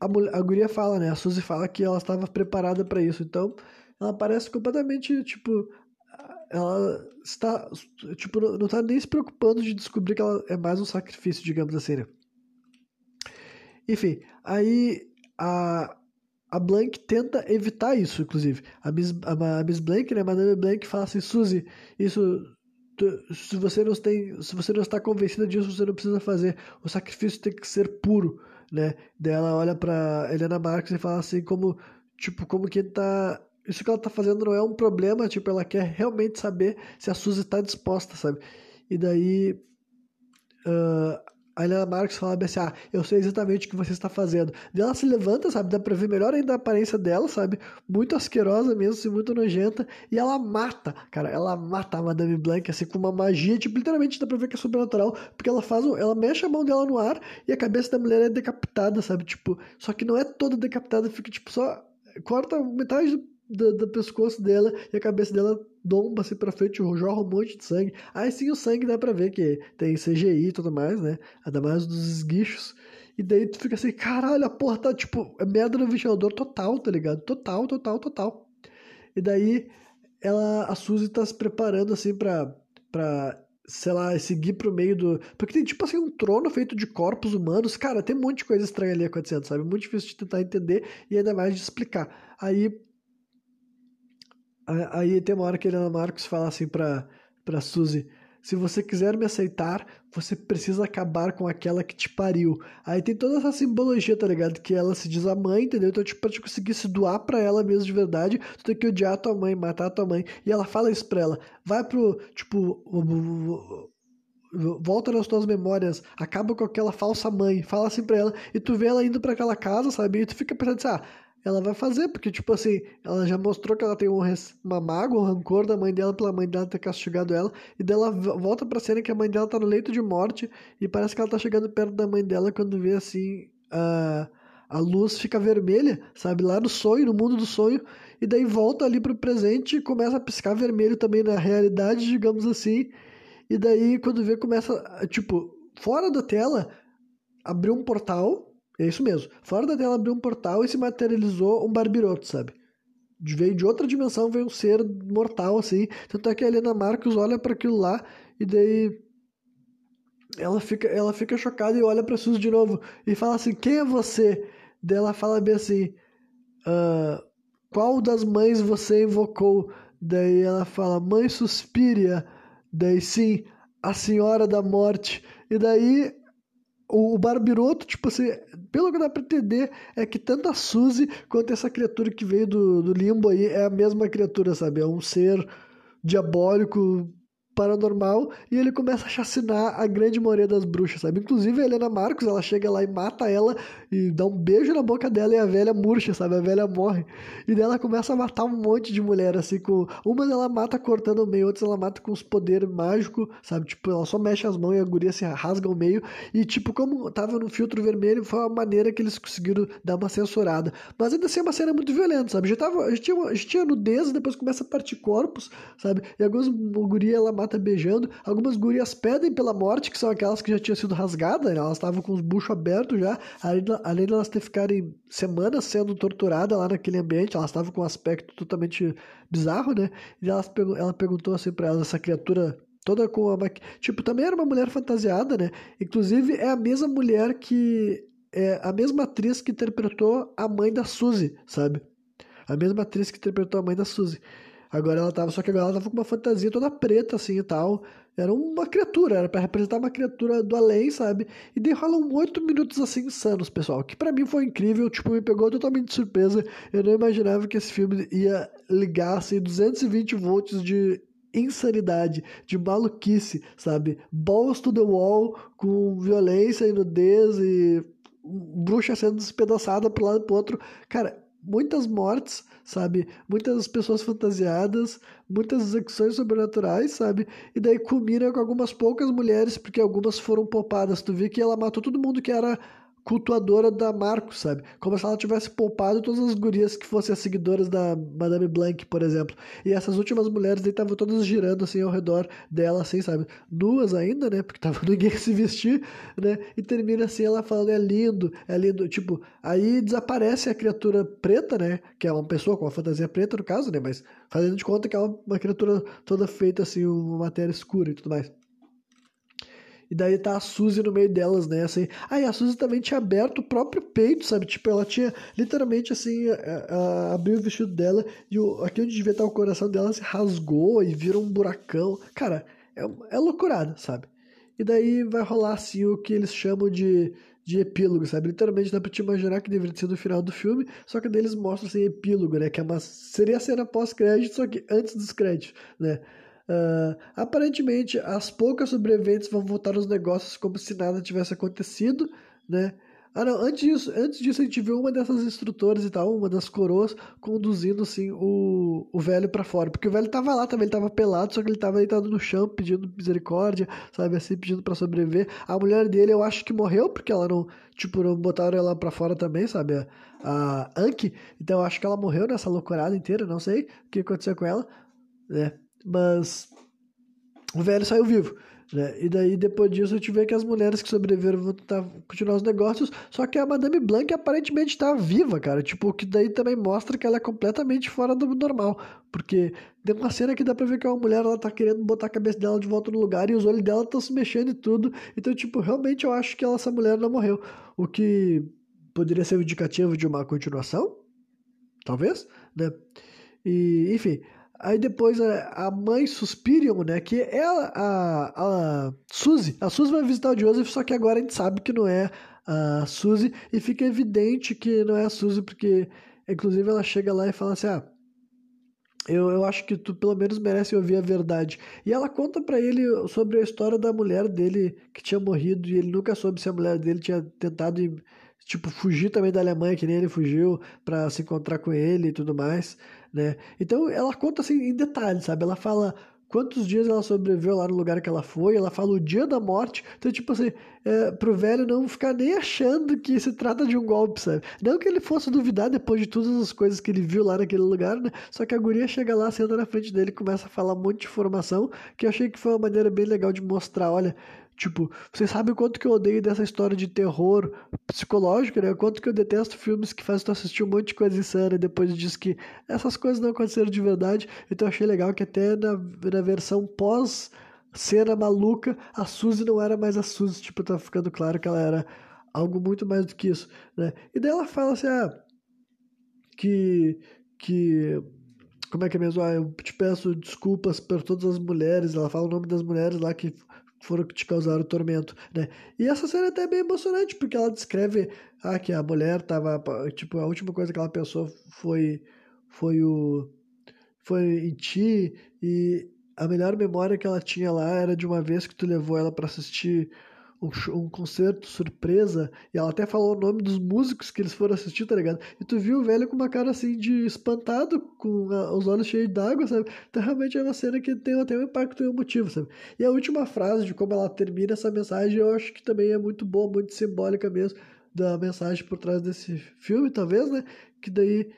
Speaker 1: a, mulher, a guria fala, né? A Suzy fala que ela estava preparada para isso. Então, ela parece completamente, tipo, ela está, tipo, não está nem se preocupando de descobrir que ela é mais um sacrifício, digamos assim, né? Enfim, aí a, a Blank tenta evitar isso, inclusive. A Miss, a, a Miss Blank, né, Madame Blank fala assim, Suzy, isso se você não tem, se você não está convencida disso, você não precisa fazer. O sacrifício tem que ser puro né? Daí ela olha pra Helena Marques e fala assim, como, tipo, como que tá. Isso que ela tá fazendo não é um problema, tipo, ela quer realmente saber se a Suzy tá disposta, sabe? E daí. Uh, a Helena Marques fala assim: Ah, eu sei exatamente o que você está fazendo. Daí ela se levanta, sabe? Dá pra ver melhor ainda a aparência dela, sabe? Muito asquerosa mesmo, assim, muito nojenta. E ela mata, cara, ela mata a Madame Blanc, assim, com uma magia. Tipo, literalmente dá pra ver que é sobrenatural. Porque ela faz. Ela mexe a mão dela no ar e a cabeça da mulher é decapitada, sabe? Tipo, só que não é toda decapitada, fica tipo só. Corta metade do, do pescoço dela e a cabeça dela domba assim pra frente, jorra um monte de sangue. Aí sim o sangue dá pra ver que tem CGI e tudo mais, né? Ainda mais dos esguichos. E daí tu fica assim, caralho, a porra tá tipo, é merda no ventilador total, tá ligado? Total, total, total. E daí ela, a Suzy tá se preparando assim pra, pra sei lá, seguir pro meio do. Porque tem tipo assim um trono feito de corpos humanos. Cara, tem um monte de coisa estranha ali acontecendo, sabe? Muito difícil de tentar entender e ainda mais de explicar. Aí Aí tem uma hora que a Helena Marcos fala assim pra, pra Suzy: Se você quiser me aceitar, você precisa acabar com aquela que te pariu. Aí tem toda essa simbologia, tá ligado? Que ela se diz a mãe, entendeu? Então, tipo, pra te conseguir se doar pra ela mesmo de verdade, tu tem que odiar a tua mãe, matar a tua mãe. E ela fala isso pra ela: Vai pro, tipo, volta nas tuas memórias, acaba com aquela falsa mãe, fala assim pra ela, e tu vê ela indo para aquela casa, sabe? E tu fica pensando assim, ah, ela vai fazer, porque, tipo assim, ela já mostrou que ela tem um uma mágoa, um rancor da mãe dela pela mãe dela ter castigado ela, e dela volta pra cena que a mãe dela tá no leito de morte, e parece que ela tá chegando perto da mãe dela quando vê, assim, a, a luz fica vermelha, sabe, lá no sonho, no mundo do sonho, e daí volta ali pro presente e começa a piscar vermelho também na realidade, digamos assim, e daí quando vê começa, tipo, fora da tela, abriu um portal, é isso mesmo. Fora da tela abriu um portal e se materializou um barbiroto, sabe? Veio de outra dimensão, veio um ser mortal, assim. Tanto é que a Helena Marcos olha para aquilo lá e daí ela fica, ela fica chocada e olha pra Suzy de novo e fala assim: Quem é você? Daí ela fala bem assim: ah, Qual das mães você invocou? Daí ela fala: Mãe Suspiria. Daí sim, a Senhora da Morte. E daí o Barbiroto, tipo assim, pelo que dá pra entender, é que tanto a Suzy quanto essa criatura que veio do, do limbo aí é a mesma criatura, sabe? É um ser diabólico paranormal e ele começa a chacinar a grande maioria das bruxas, sabe? Inclusive a Helena Marcos, ela chega lá e mata ela e dá um beijo na boca dela e a velha murcha, sabe? A velha morre. E daí ela começa a matar um monte de mulher, assim, com... Umas ela mata cortando o meio, outras ela mata com os poderes mágicos, sabe? Tipo, ela só mexe as mãos e a guria se rasga o meio. E, tipo, como tava no filtro vermelho, foi uma maneira que eles conseguiram dar uma censurada. Mas ainda assim é uma cena muito violenta, sabe? Já, tava, já, tinha, já tinha nudez, depois começa a partir corpos, sabe? E algumas gurias ela mata beijando. Algumas gurias pedem pela morte, que são aquelas que já tinham sido rasgadas, né? elas estavam com os buchos abertos já, além, além de elas ter ficarem semanas sendo torturadas lá naquele ambiente, elas estavam com um aspecto totalmente bizarro, né? E elas, ela perguntou assim pra elas, essa criatura toda com a maqui... Tipo, também era uma mulher fantasiada, né? Inclusive, é a mesma mulher que... É a mesma atriz que interpretou a mãe da Suzy, sabe? A mesma atriz que interpretou a mãe da Suzy. Agora ela tava, só que agora ela tava com uma fantasia toda preta, assim e tal. Era uma criatura, era para representar uma criatura do além, sabe? E daí rolam oito minutos assim insanos, pessoal. Que para mim foi incrível, tipo, me pegou totalmente de surpresa. Eu não imaginava que esse filme ia ligar assim 220 volts de insanidade, de maluquice, sabe? Balls to the wall, com violência e nudez e bruxa sendo despedaçada pro lado e pro outro. Cara, muitas mortes, sabe? Muitas pessoas fantasiadas, muitas execuções sobrenaturais, sabe? E daí culmina com algumas poucas mulheres, porque algumas foram poupadas. Tu vê que ela matou todo mundo que era cultuadora da Marcos, sabe? Como se ela tivesse poupado todas as gurias que fossem as seguidoras da Madame Blanc, por exemplo. E essas últimas mulheres estavam todas girando assim ao redor dela, assim, sabe? Nuas ainda, né? Porque tava ninguém se vestir, né? E termina assim ela falando: é lindo, é lindo. Tipo, aí desaparece a criatura preta, né? Que é uma pessoa com uma fantasia preta, no caso, né? Mas fazendo de conta que é uma criatura toda feita assim, uma matéria escura e tudo mais. E daí tá a Suzy no meio delas, né? Assim, aí a Suzy também tinha aberto o próprio peito, sabe? Tipo, ela tinha literalmente assim, a, a, abriu o vestido dela e o, aqui onde devia estar o coração dela se rasgou e virou um buracão. Cara, é, é loucurada, sabe? E daí vai rolar assim o que eles chamam de, de epílogo, sabe? Literalmente dá pra te imaginar que deveria ser no final do filme, só que daí eles mostram assim epílogo, né? Que é uma, seria a cena pós-crédito, só que antes dos créditos, né? Uh, aparentemente, as poucas sobreviventes vão voltar aos negócios como se nada tivesse acontecido, né? Ah, não, antes disso, antes disso a gente viu uma dessas instrutoras e tal, uma das coroas, conduzindo, assim, o, o velho para fora. Porque o velho tava lá também, ele tava pelado, só que ele tava deitado no chão, pedindo misericórdia, sabe, assim, pedindo para sobreviver. A mulher dele, eu acho que morreu, porque ela não, tipo, não botaram ela para fora também, sabe, a, a Anki. Então eu acho que ela morreu nessa loucurada inteira, não sei o que aconteceu com ela, né. Mas o velho saiu vivo. Né? E daí, depois disso, a gente vê que as mulheres que sobreviveram vão tentar continuar os negócios. Só que a Madame Blanc aparentemente está viva, cara. Tipo, que daí também mostra que ela é completamente fora do normal. Porque tem uma cena que dá pra ver que uma mulher, ela tá querendo botar a cabeça dela de volta no lugar e os olhos dela estão se mexendo e tudo. Então, tipo, realmente eu acho que ela, essa mulher não morreu. O que poderia ser um indicativo de uma continuação? Talvez, né? E, enfim, Aí depois a, a mãe Suspirium, né? Que é a, a, a Suzy. A Suzy vai visitar o Joseph, só que agora a gente sabe que não é a Suzy. E fica evidente que não é a Suzy, porque inclusive ela chega lá e fala assim: Ah, eu, eu acho que tu pelo menos merece ouvir a verdade. E ela conta para ele sobre a história da mulher dele que tinha morrido e ele nunca soube se a mulher dele tinha tentado tipo, fugir também da Alemanha, que nem ele fugiu, para se encontrar com ele e tudo mais, né? Então ela conta assim em detalhes, sabe? Ela fala quantos dias ela sobreviveu lá no lugar que ela foi, ela fala o dia da morte. Então, tipo assim, é, pro velho não ficar nem achando que se trata de um golpe, sabe? Não que ele fosse duvidar depois de todas as coisas que ele viu lá naquele lugar, né? Só que a guria chega lá, senta na frente dele, começa a falar um monte de informação, que eu achei que foi uma maneira bem legal de mostrar, olha, Tipo, vocês sabem quanto que eu odeio dessa história de terror psicológico, né? Quanto que eu detesto filmes que fazem tu assistir um monte de coisa insana e depois diz que essas coisas não aconteceram de verdade. Então achei legal que até na, na versão pós cena maluca, a Suzy não era mais a Suzy, tipo, tá ficando claro que ela era algo muito mais do que isso, né? E daí ela fala assim, ah, que que como é que é mesmo? Ah, eu te peço desculpas por todas as mulheres. Ela fala o nome das mulheres lá que foram que te causaram tormento, né? E essa cena é até bem emocionante, porque ela descreve ah, que a mulher tava, tipo, a última coisa que ela pensou foi foi o foi em ti e a melhor memória que ela tinha lá era de uma vez que tu levou ela para assistir um, um, concerto surpresa e ela até falou o nome dos músicos que eles foram assistir, tá ligado? E tu viu o velho com uma cara assim de espantado, com a, os olhos cheios d'água, sabe? Então realmente é uma cena que tem até um impacto e um motivo, sabe? E a última frase de como ela termina essa mensagem eu acho que também é muito boa, muito simbólica mesmo da mensagem por trás desse filme, talvez, né? Que daí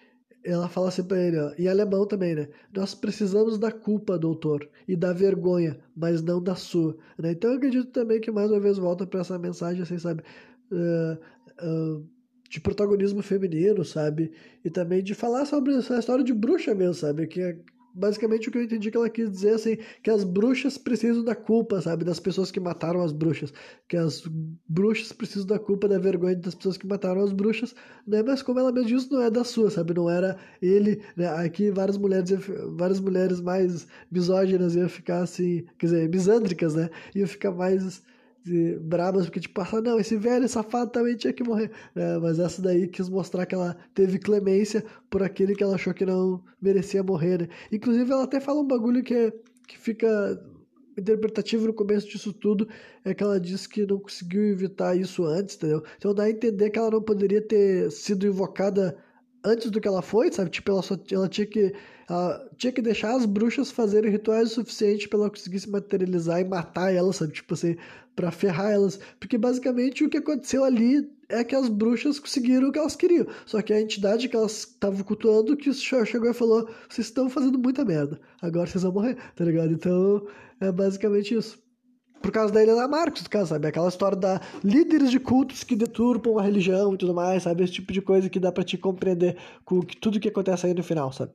Speaker 1: ela fala assim pra ele, ó, em alemão também, né? Nós precisamos da culpa, doutor, e da vergonha, mas não da sua. Né? Então eu acredito também que mais uma vez volta para essa mensagem, assim, sabe? Uh, uh, de protagonismo feminino, sabe? E também de falar sobre essa história de bruxa mesmo, sabe? Que é basicamente o que eu entendi que ela quis dizer assim, que as bruxas precisam da culpa, sabe, das pessoas que mataram as bruxas, que as bruxas precisam da culpa, da vergonha das pessoas que mataram as bruxas, né? Mas como ela mesmo disse, não é da sua, sabe? Não era ele, né? Aqui várias mulheres, várias mulheres mais misóginas iam ficar assim, quer dizer, misândricas, né? Iam ficar mais brabas, porque tipo, ah, não, esse velho safado também tinha que morrer. É, mas essa daí quis mostrar que ela teve clemência por aquele que ela achou que não merecia morrer, né? Inclusive, ela até fala um bagulho que, que fica interpretativo no começo disso tudo, é que ela diz que não conseguiu evitar isso antes, entendeu? Então dá a entender que ela não poderia ter sido invocada antes do que ela foi, sabe? Tipo, ela, só, ela tinha que ela tinha que deixar as bruxas fazerem rituais o suficiente para ela conseguir se materializar e matar elas, sabe? Tipo assim, para ferrar elas. Porque basicamente o que aconteceu ali é que as bruxas conseguiram o que elas queriam. Só que a entidade que elas estavam cultuando que chegou e falou: vocês estão fazendo muita merda, agora vocês vão morrer, tá ligado? Então é basicamente isso por causa da Helena Marcos, sabe? Aquela história da líderes de cultos que deturpam a religião e tudo mais, sabe? Esse tipo de coisa que dá para te compreender com tudo que acontece aí no final, sabe?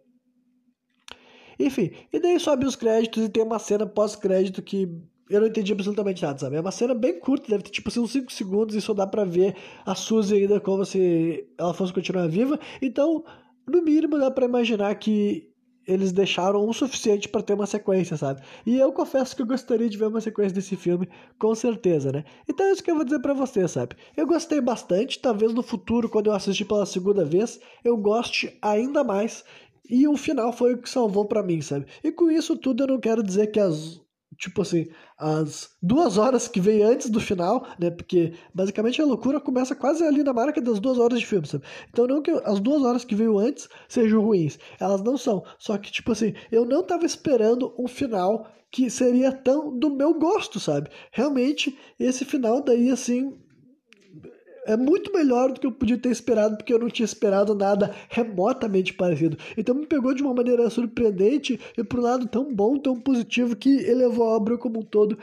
Speaker 1: Enfim, e daí sobe os créditos e tem uma cena pós-crédito que eu não entendi absolutamente nada, sabe? É uma cena bem curta, deve ter tipo assim, uns 5 segundos e só dá pra ver a Suzy ainda como se ela fosse continuar viva. Então, no mínimo, dá pra imaginar que eles deixaram o suficiente para ter uma sequência, sabe? E eu confesso que eu gostaria de ver uma sequência desse filme, com certeza, né? Então é isso que eu vou dizer para você, sabe? Eu gostei bastante, talvez no futuro, quando eu assistir pela segunda vez, eu goste ainda mais. E o final foi o que salvou para mim, sabe? E com isso tudo eu não quero dizer que as tipo assim, as duas horas que vem antes do final, né? Porque basicamente a loucura começa quase ali na marca das duas horas de filme, sabe? Então não que as duas horas que veio antes sejam ruins, elas não são. Só que, tipo assim, eu não tava esperando um final que seria tão do meu gosto, sabe? Realmente, esse final daí, assim, é muito melhor do que eu podia ter esperado, porque eu não tinha esperado nada remotamente parecido. Então me pegou de uma maneira surpreendente e por um lado tão bom, tão positivo, que elevou a obra como um todo,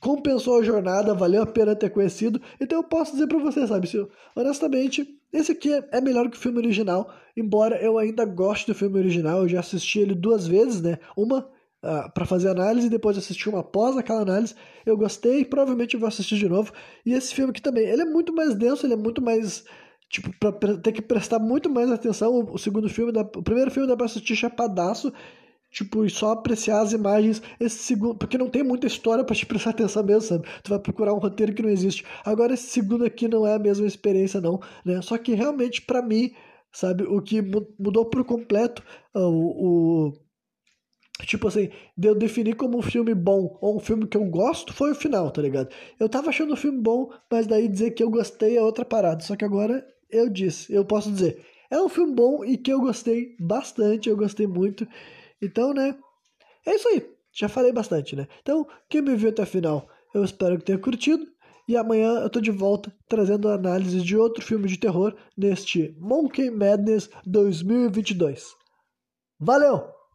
Speaker 1: compensou a jornada, valeu a pena ter conhecido. Então eu posso dizer para você, sabe, se, honestamente, esse aqui é melhor que o filme original, embora eu ainda goste do filme original, eu já assisti ele duas vezes, né? Uma uh, ah, para fazer análise, depois assistir uma após aquela análise. Eu gostei, provavelmente vou assistir de novo. E esse filme aqui também, ele é muito mais denso, ele é muito mais tipo, pra, ter que prestar muito mais atenção. O, o, segundo filme, da, o primeiro filme dá pra assistir chapadaço, tipo, e só apreciar as imagens. Esse segundo, porque não tem muita história para te prestar atenção mesmo, sabe? Tu vai procurar um roteiro que não existe. Agora, esse segundo aqui não é a mesma experiência, não, né? Só que realmente, para mim, sabe, o que mudou por completo uh, o Tipo assim, de eu definir como um filme bom ou um filme que eu gosto foi o final, tá ligado? Eu tava achando o filme bom, mas daí dizer que eu gostei é outra parada. Só que agora eu disse, eu posso dizer, é um filme bom e que eu gostei bastante, eu gostei muito. Então, né? É isso aí. Já falei bastante, né? Então, quem me viu até o final, eu espero que tenha curtido. E amanhã eu tô de volta trazendo análise de outro filme de terror neste Monkey Madness 2022. Valeu!